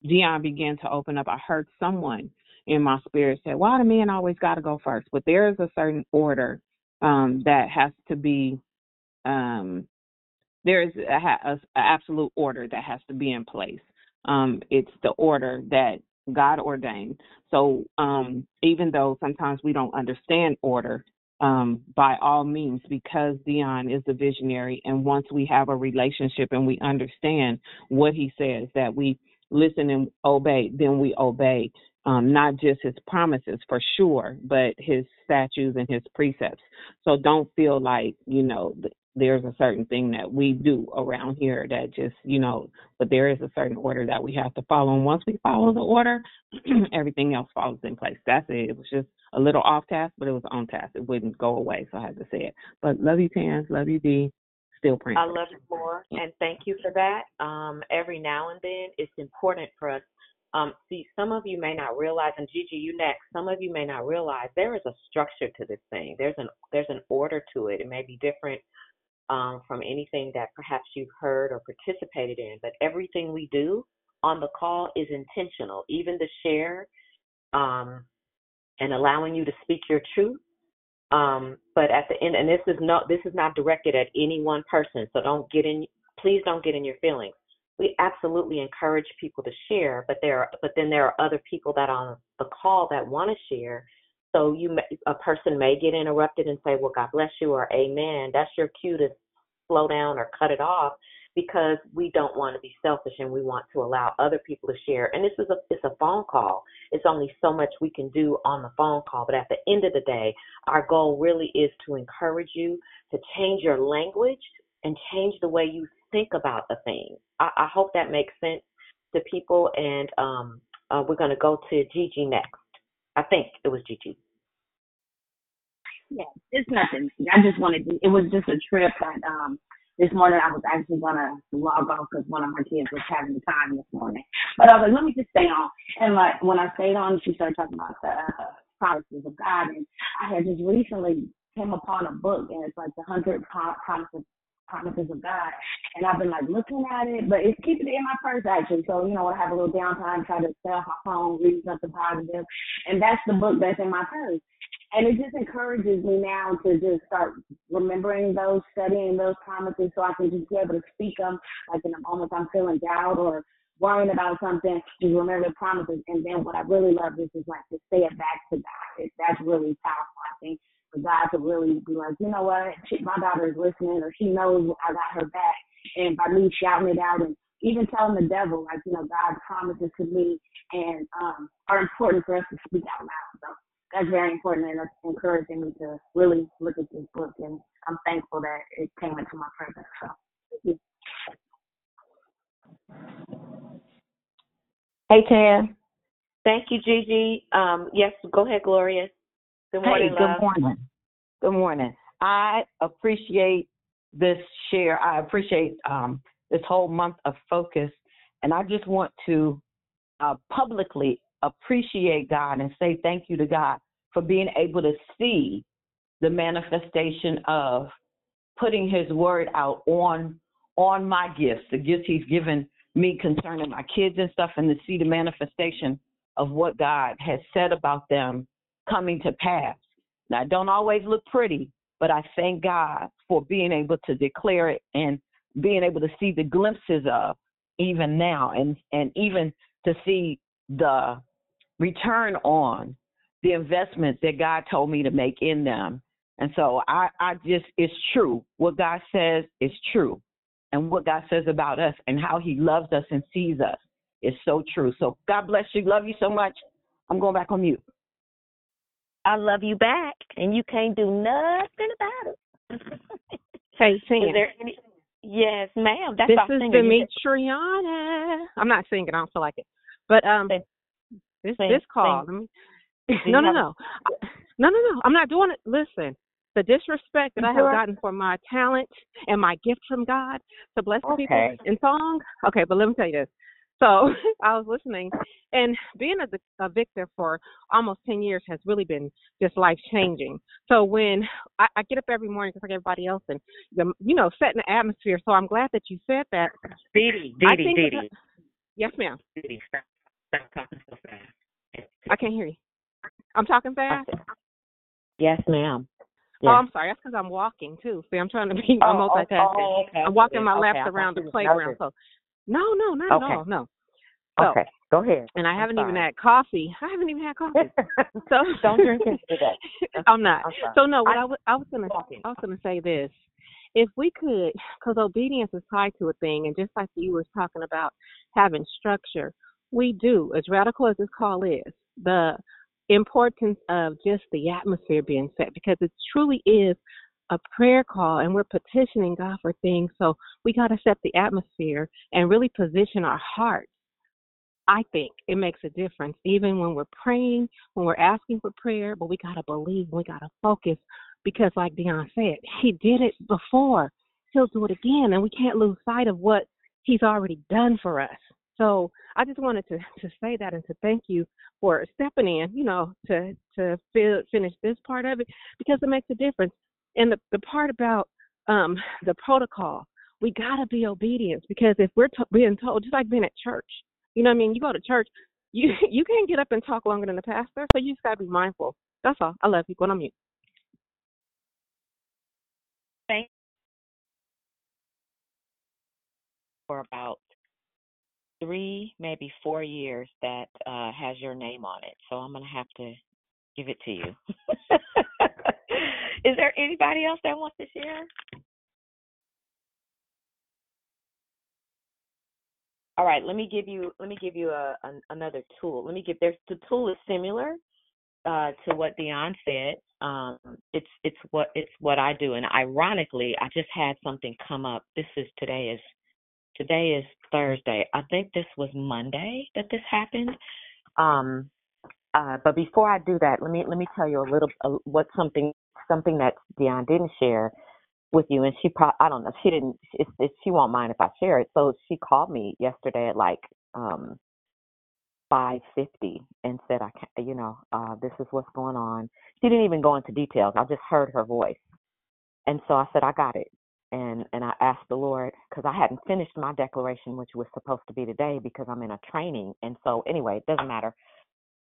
Dionne began to open up, I heard someone in my spirit say, "Why the men always got to go first? But there is a certain order um, that has to be um, there is a, a, a absolute order that has to be in place. Um, it's the order that God ordained. So um, even though sometimes we don't understand order, um, by all means, because Dionne is the visionary, and once we have a relationship and we understand what he says, that we listen and obey, then we obey. Um, not just his promises for sure, but his statutes and his precepts. So don't feel like, you know, there's a certain thing that we do around here that just you know but there is a certain order that we have to follow. And once we follow the order everything else falls in place. That's it. It was just a little off task but it was on task. It wouldn't go away so i had to say it. But love you Tans, love you d. Still praying i love you more and thank you for that. Um every now and then it's important for us um, see, some of you may not realize, and Gigi, you next. Some of you may not realize there is a structure to this thing. There's an there's an order to it. It may be different um, from anything that perhaps you've heard or participated in. But everything we do on the call is intentional, even the share um, and allowing you to speak your truth. Um, but at the end, and this is not this is not directed at any one person, so don't get in. Please don't get in your feelings. We absolutely encourage people to share, but there are, but then there are other people that on the call that want to share. So you, may, a person may get interrupted and say, "Well, God bless you," or "Amen." That's your cue to slow down or cut it off because we don't want to be selfish and we want to allow other people to share. And this is a it's a phone call. It's only so much we can do on the phone call. But at the end of the day, our goal really is to encourage you to change your language and change the way you think about the thing. I, I hope that makes sense to people. And um, uh, we're going to go to Gigi next. I think it was Gigi. Yeah, it's nothing. I just wanted to, it was just a trip that um this morning I was actually gonna log off because one of my kids was having the time this morning. But I was like, let me just stay on. And like when I stayed on, she started talking about the uh, promises of God, and I had just recently came upon a book, and it's like the hundred promises promises of God. And I've been like looking at it, but it's keeping it in my purse actually. So you know, when I have a little downtime, try to off my phone, read something positive, and that's the book that's in my purse. And it just encourages me now to just start remembering those, studying those promises, so I can just be able to speak them, like in the moments I'm feeling doubt or worrying about something, just remember the promises. And then what I really love is is like to say it back to God. That's really powerful, I think, for God to really be like, you know what, she, my daughter is listening, or she knows I got her back. And by me shouting it out and even telling the devil, like, you know, God's promises to me and um, are important for us to speak out loud. So that's very important and that's encouraging me to really look at this book and I'm thankful that it came into my presence. So thank you. Hey, Tam. Thank you, Gigi. Um, yes, go ahead, Gloria. Good morning, hey, good love. morning. Good morning. I appreciate this share. I appreciate um, this whole month of focus, and I just want to uh, publicly appreciate God and say thank you to God for being able to see the manifestation of putting His word out on on my gifts, the gifts He's given me concerning my kids and stuff, and to see the manifestation of what God has said about them coming to pass. Now, it don't always look pretty, but I thank God for being able to declare it and being able to see the glimpses of even now, and and even to see the return on the investment that God told me to make in them. And so I, I just, it's true. What God says is true. And what God says about us and how he loves us and sees us is so true. So God bless you. Love you so much. I'm going back on mute. I love you back, and you can't do nothing about it. Hey, Is there any? Yes, ma'am. That's this is singer. You just- Demetriana. I'm not singing. I don't feel like it. But um, Sing. this Sing, this call. sing. Let me, no, no, no, no, no, no. I'm not doing it. Listen, the disrespect that I have gotten for my talent and my gift from God to bless the people in song. Okay, but let me tell you this. So I was listening, and being a, a victor for almost 10 years has really been just life changing. So when I, I get up every morning, just like everybody else, and the, you know, setting the atmosphere. So I'm glad that you said that. Dee Dee, Dee Dee. Yes, ma'am. Dee stop, stop talking so fast. I can't hear you. I'm talking fast. Yes, ma'am. Oh, I'm sorry. That's because I'm walking too. See, I'm trying to be Oh, oh, multitasking. oh, okay, I'm walking okay, my okay. laps around the playground. So, no, no, not Okay. at all. No. So, Okay, go ahead. and I I'm haven't even had coffee. I haven't even had coffee. So Don't drink it today. I'm not. I'm. So no, what I- I, I was gonna Walking. I was gonna say this. If we could, because obedience is tied to a thing, and just like you were talking about having structure, we do. As radical as this call is, the importance of just the atmosphere being set, because it truly is a prayer call, and we're petitioning God for things. So we got to set the atmosphere and really position our hearts I think it makes a difference, even when we're praying, when we're asking for prayer, but we got to believe, we got to focus because, like Dionne said, he did it before. He'll do it again, and we can't lose sight of what he's already done for us. So I just wanted to, to say that and to thank you for stepping in, you know, to to fi- finish this part of it because it makes a difference. And the the part about um the protocol, we got to be obedient because if we're to- being told, just like being at church, you know what I mean? You go to church, you you can't get up and talk longer than the pastor, so you just gotta be mindful. That's all. I love you. Going on mute. Thank for about three, maybe four years that uh, has your name on it. So I'm gonna have to give it to you. Is there anybody else that wants to share? All right, let me give you let me give you a, an another tool. Let me give there's the tool is similar uh, to what Dionne said. Um, it's it's what it's what I do, and ironically, I just had something come up. This is today is today is Thursday. I think this was Monday that this happened. Um, uh, but before I do that, let me let me tell you a little uh, what something something that Dionne didn't share with you, and she pro I don't know she didn't she won't mind if I share it. So she called me yesterday at like um five fifty and said I can't you know uh this is what's going on. She didn't even go into details. I just heard her voice, and so I said I got it. and and I asked the Lord because I hadn't finished my declaration, which was supposed to be today because I'm in a training. And so anyway, it doesn't matter.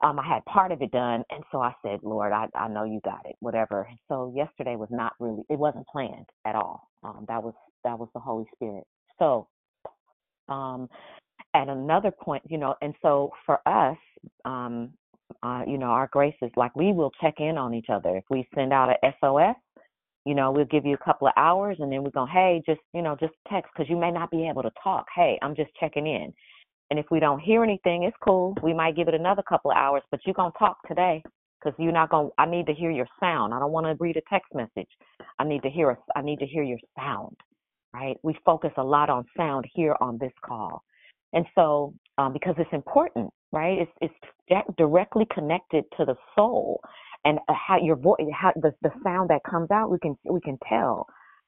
Um, I had part of it done, and so I said, Lord, I I know you got it, whatever. So yesterday was not really, it wasn't planned at all. Um, that was that was the Holy Spirit. So, um, at another point, you know, and so for us, um, uh, you know, our grace is like we will check in on each other. If we send out a SOS, you know, we'll give you a couple of hours and then we're going, hey, just, you know, just text because you may not be able to talk. Hey, I'm just checking in. And if we don't hear anything, it's cool. We might give it another couple of hours, but you're going to talk today because you're not going to, I need to hear your sound. I don't want to read a text message. I need to hear, I need to hear your sound, right? We focus a lot on sound here on this call. And so, um, because it's important, right? It's, it's directly connected to the soul and uh, how your voice, how the, the sound that comes out, we can, we can tell,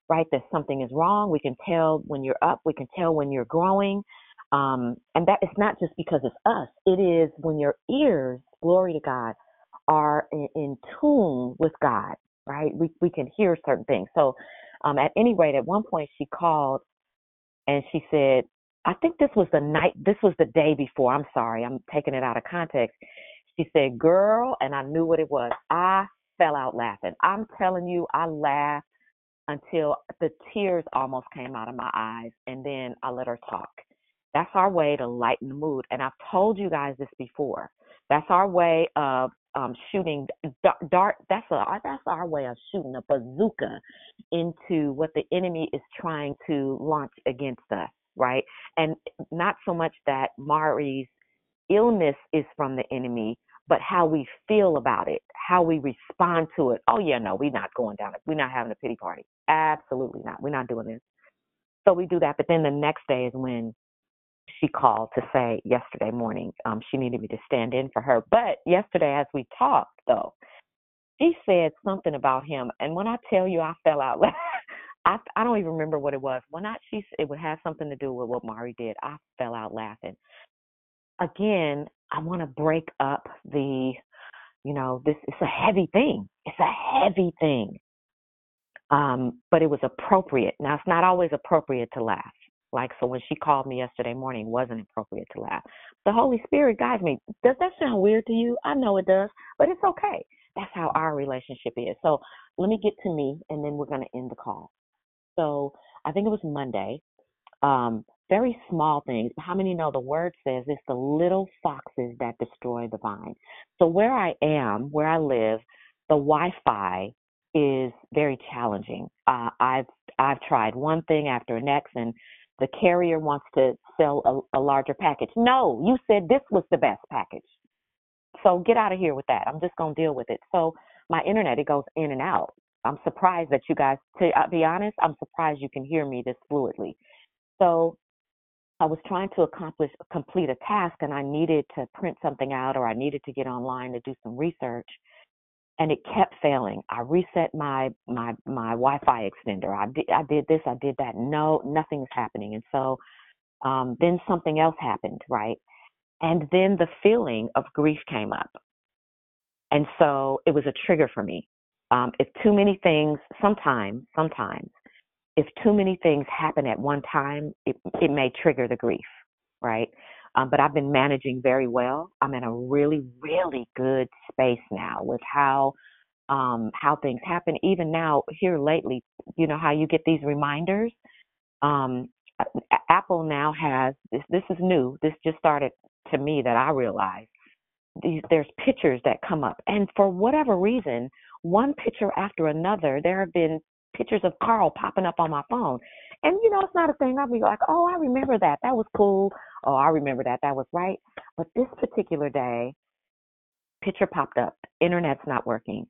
right? That something is wrong. We can tell when you're up. We can tell when you're growing. Um, and that it's not just because it's us. It is when your ears, glory to God, are in, in tune with God, right? We we can hear certain things. So, um, at any rate, at one point she called and she said, I think this was the night, this was the day before. I'm sorry, I'm taking it out of context. She said, Girl, and I knew what it was. I fell out laughing. I'm telling you, I laughed until the tears almost came out of my eyes, and then I let her talk. That's our way to lighten the mood. And I've told you guys this before. That's our way of um, shooting dart. That's a that's our way of shooting a bazooka into what the enemy is trying to launch against us, right? And not so much that Mari's illness is from the enemy, but how we feel about it, how we respond to it. Oh yeah, no, we're not going down it. We're not having a pity party. Absolutely not. We're not doing this. So we do that, but then the next day is when she called to say yesterday morning um, she needed me to stand in for her. But yesterday, as we talked, though, she said something about him, and when I tell you, I fell out. I I don't even remember what it was. When I she it would have something to do with what Mari did. I fell out laughing. Again, I want to break up the, you know, this. It's a heavy thing. It's a heavy thing. Um, but it was appropriate. Now it's not always appropriate to laugh. Like, so when she called me yesterday morning, it wasn't appropriate to laugh. The Holy Spirit guides me. Does that sound weird to you? I know it does, but it's okay. That's how our relationship is. So let me get to me, and then we're going to end the call. So I think it was Monday. Um, very small things. How many know the word says it's the little foxes that destroy the vine? So where I am, where I live, the Wi-Fi is very challenging. Uh, I've I've tried one thing after next, and the carrier wants to sell a, a larger package. No, you said this was the best package. So get out of here with that. I'm just going to deal with it. So my internet, it goes in and out. I'm surprised that you guys, to uh, be honest, I'm surprised you can hear me this fluidly. So I was trying to accomplish, complete a task and I needed to print something out or I needed to get online to do some research and it kept failing. I reset my my my Wi-Fi extender. I did I did this, I did that. No, nothing's happening. And so um, then something else happened, right? And then the feeling of grief came up, and so it was a trigger for me. Um, if too many things, sometimes, sometimes, if too many things happen at one time, it it may trigger the grief, right? Um, but I've been managing very well. I'm in a really, really good space now with how um, how things happen. Even now, here lately, you know how you get these reminders. Um, Apple now has this. This is new. This just started to me that I realized. These, there's pictures that come up, and for whatever reason, one picture after another, there have been pictures of Carl popping up on my phone. And you know, it's not a thing. I'll be like, oh, I remember that. That was cool. Oh, I remember that. That was right. But this particular day, picture popped up. Internet's not working.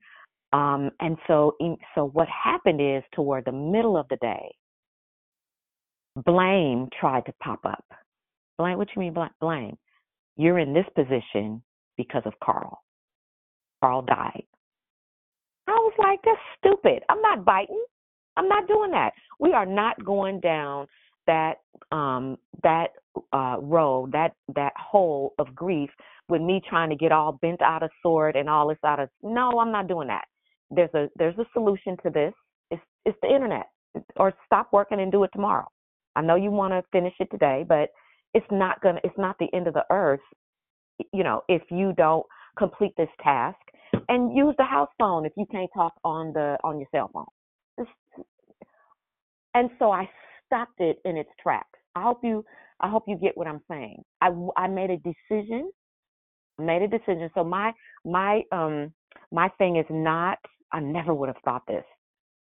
Um, and so, so what happened is toward the middle of the day, blame tried to pop up. Blame? What you mean blame? You're in this position because of Carl. Carl died. I was like, that's stupid. I'm not biting. I'm not doing that. We are not going down that um that uh road, that that hole of grief with me trying to get all bent out of sword and all this out of no, I'm not doing that. There's a there's a solution to this. It's it's the internet. or stop working and do it tomorrow. I know you want to finish it today, but it's not gonna it's not the end of the earth, you know, if you don't complete this task and use the house phone if you can't talk on the on your cell phone. And so I stopped it in its tracks. I hope you I hope you get what I'm saying. I I made a decision. Made a decision. So my my um my thing is not I never would have thought this.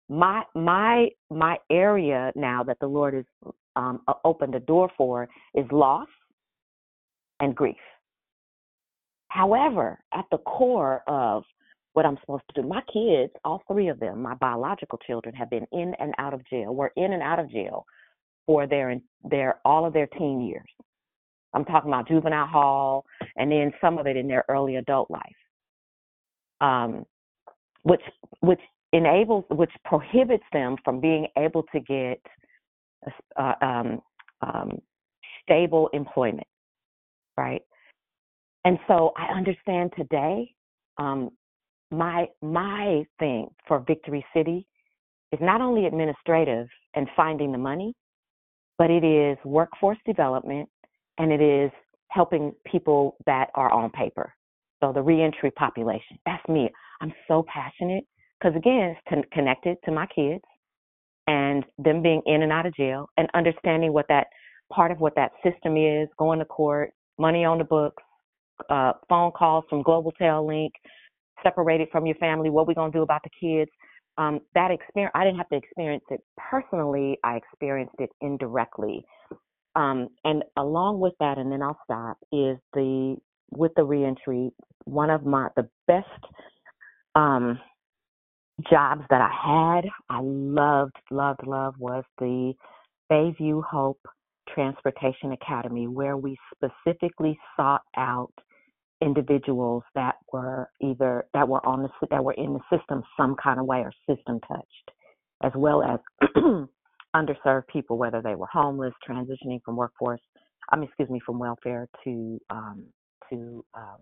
My my my area now that the Lord has um opened a door for is loss and grief. However, at the core of what I'm supposed to do, my kids, all three of them, my biological children, have been in and out of jail. Were in and out of jail for their their all of their teen years. I'm talking about juvenile hall, and then some of it in their early adult life, um, which which enables, which prohibits them from being able to get uh, um, um, stable employment, right? And so I understand today. Um, my my thing for Victory City is not only administrative and finding the money, but it is workforce development and it is helping people that are on paper. So the reentry population. That's me. I'm so passionate because again, it's con- connected to my kids and them being in and out of jail and understanding what that part of what that system is, going to court, money on the books, uh, phone calls from Global Tel Link, separated from your family, what we gonna do about the kids. Um, that experience, I didn't have to experience it personally. I experienced it indirectly. Um, and along with that, and then I'll stop, is the with the reentry, one of my the best um, jobs that I had, I loved, loved, loved was the Bayview Hope Transportation Academy, where we specifically sought out individuals that were either that were on the that were in the system some kind of way or system touched, as well as underserved people, whether they were homeless, transitioning from workforce, I mean, excuse me, from welfare to um, to um,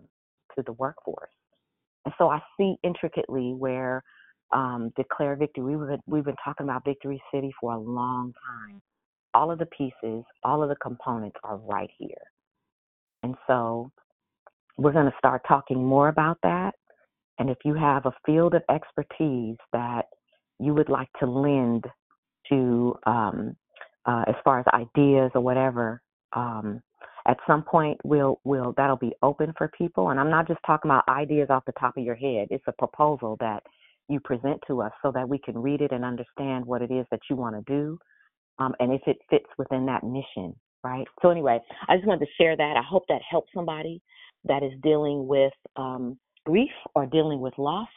to the workforce. And so I see intricately where um, declare victory. We've been, we've been talking about Victory City for a long time. All of the pieces, all of the components are right here. And so we're going to start talking more about that. And if you have a field of expertise that you would like to lend to, um, uh, as far as ideas or whatever, um, at some point we'll we'll that'll be open for people. And I'm not just talking about ideas off the top of your head. It's a proposal that you present to us so that we can read it and understand what it is that you want to do, um, and if it fits within that mission, right? So anyway, I just wanted to share that. I hope that helps somebody that is dealing with um, grief or dealing with loss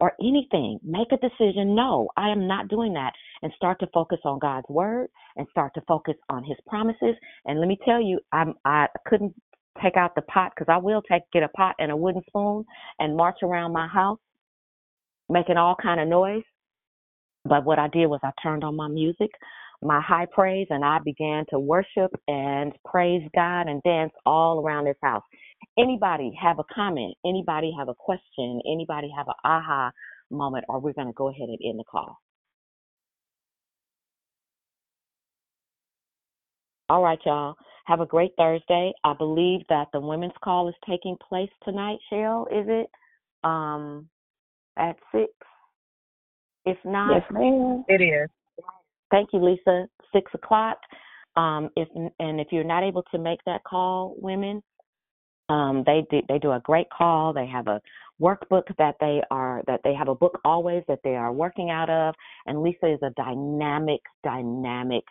or anything. Make a decision. No, I am not doing that, and start to focus on God's word and start to focus on His promises. And let me tell you, I'm I couldn't take out the pot because I will take get a pot and a wooden spoon and march around my house making all kind of noise. But what I did was I turned on my music, my high praise, and I began to worship and praise God and dance all around this house. Anybody have a comment? Anybody have a question? Anybody have an aha moment? Or we're going to go ahead and end the call. All right, y'all. Have a great Thursday. I believe that the women's call is taking place tonight. Cheryl, is it? Um, at six. If not, Yes, ma'am. It is. Thank you, Lisa. Six o'clock. Um, if and if you're not able to make that call, women, um, they do, they do a great call. They have a workbook that they are that they have a book always that they are working out of. And Lisa is a dynamic, dynamic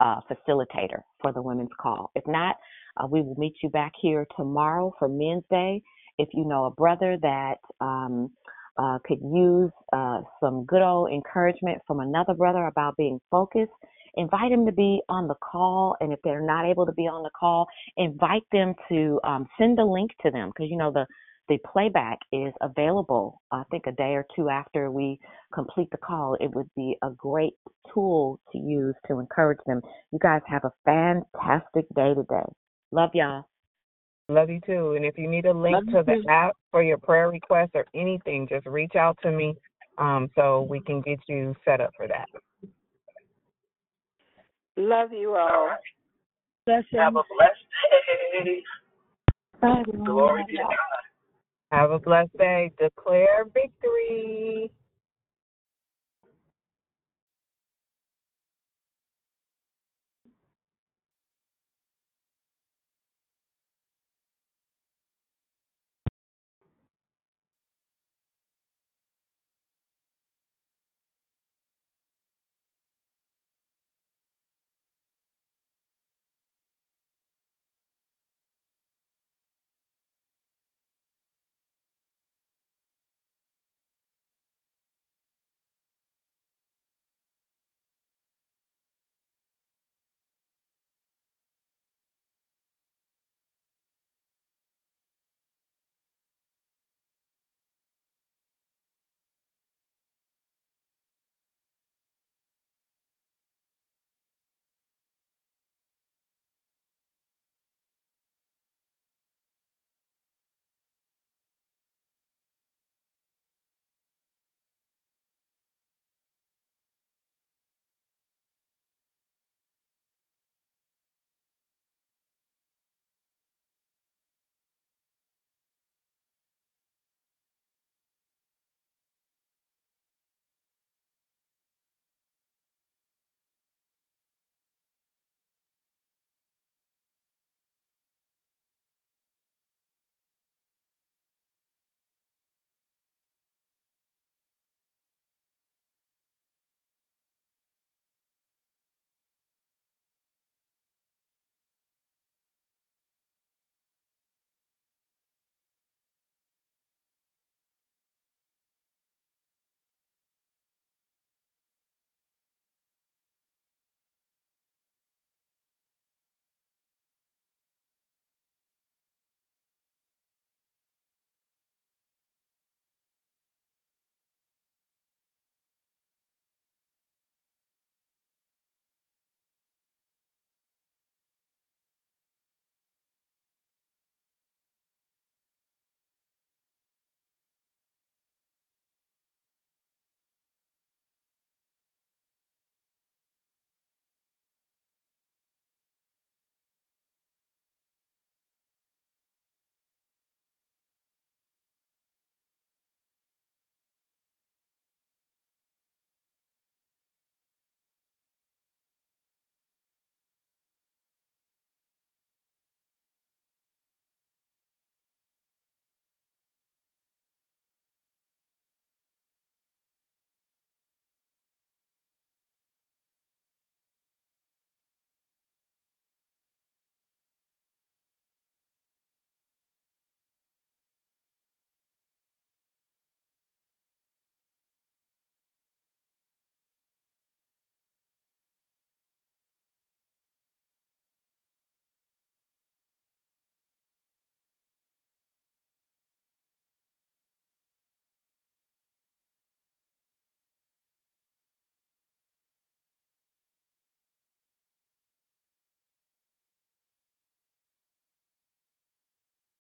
uh, facilitator for the women's call. If not, uh, we will meet you back here tomorrow for Men's Day. If you know a brother that um, uh, could use uh, some good old encouragement from another brother about being focused, invite them to be on the call. And if they're not able to be on the call, invite them to um, send a link to them because you know the the playback is available. I think a day or two after we complete the call, it would be a great tool to use to encourage them. You guys have a fantastic day today. Love y'all. Love you too. And if you need a link Love to the too. app for your prayer request or anything, just reach out to me um, so we can get you set up for that. Love you all. Blessings. Have a blessed day. Bye, everyone. Glory to God. Have a blessed day. Declare victory.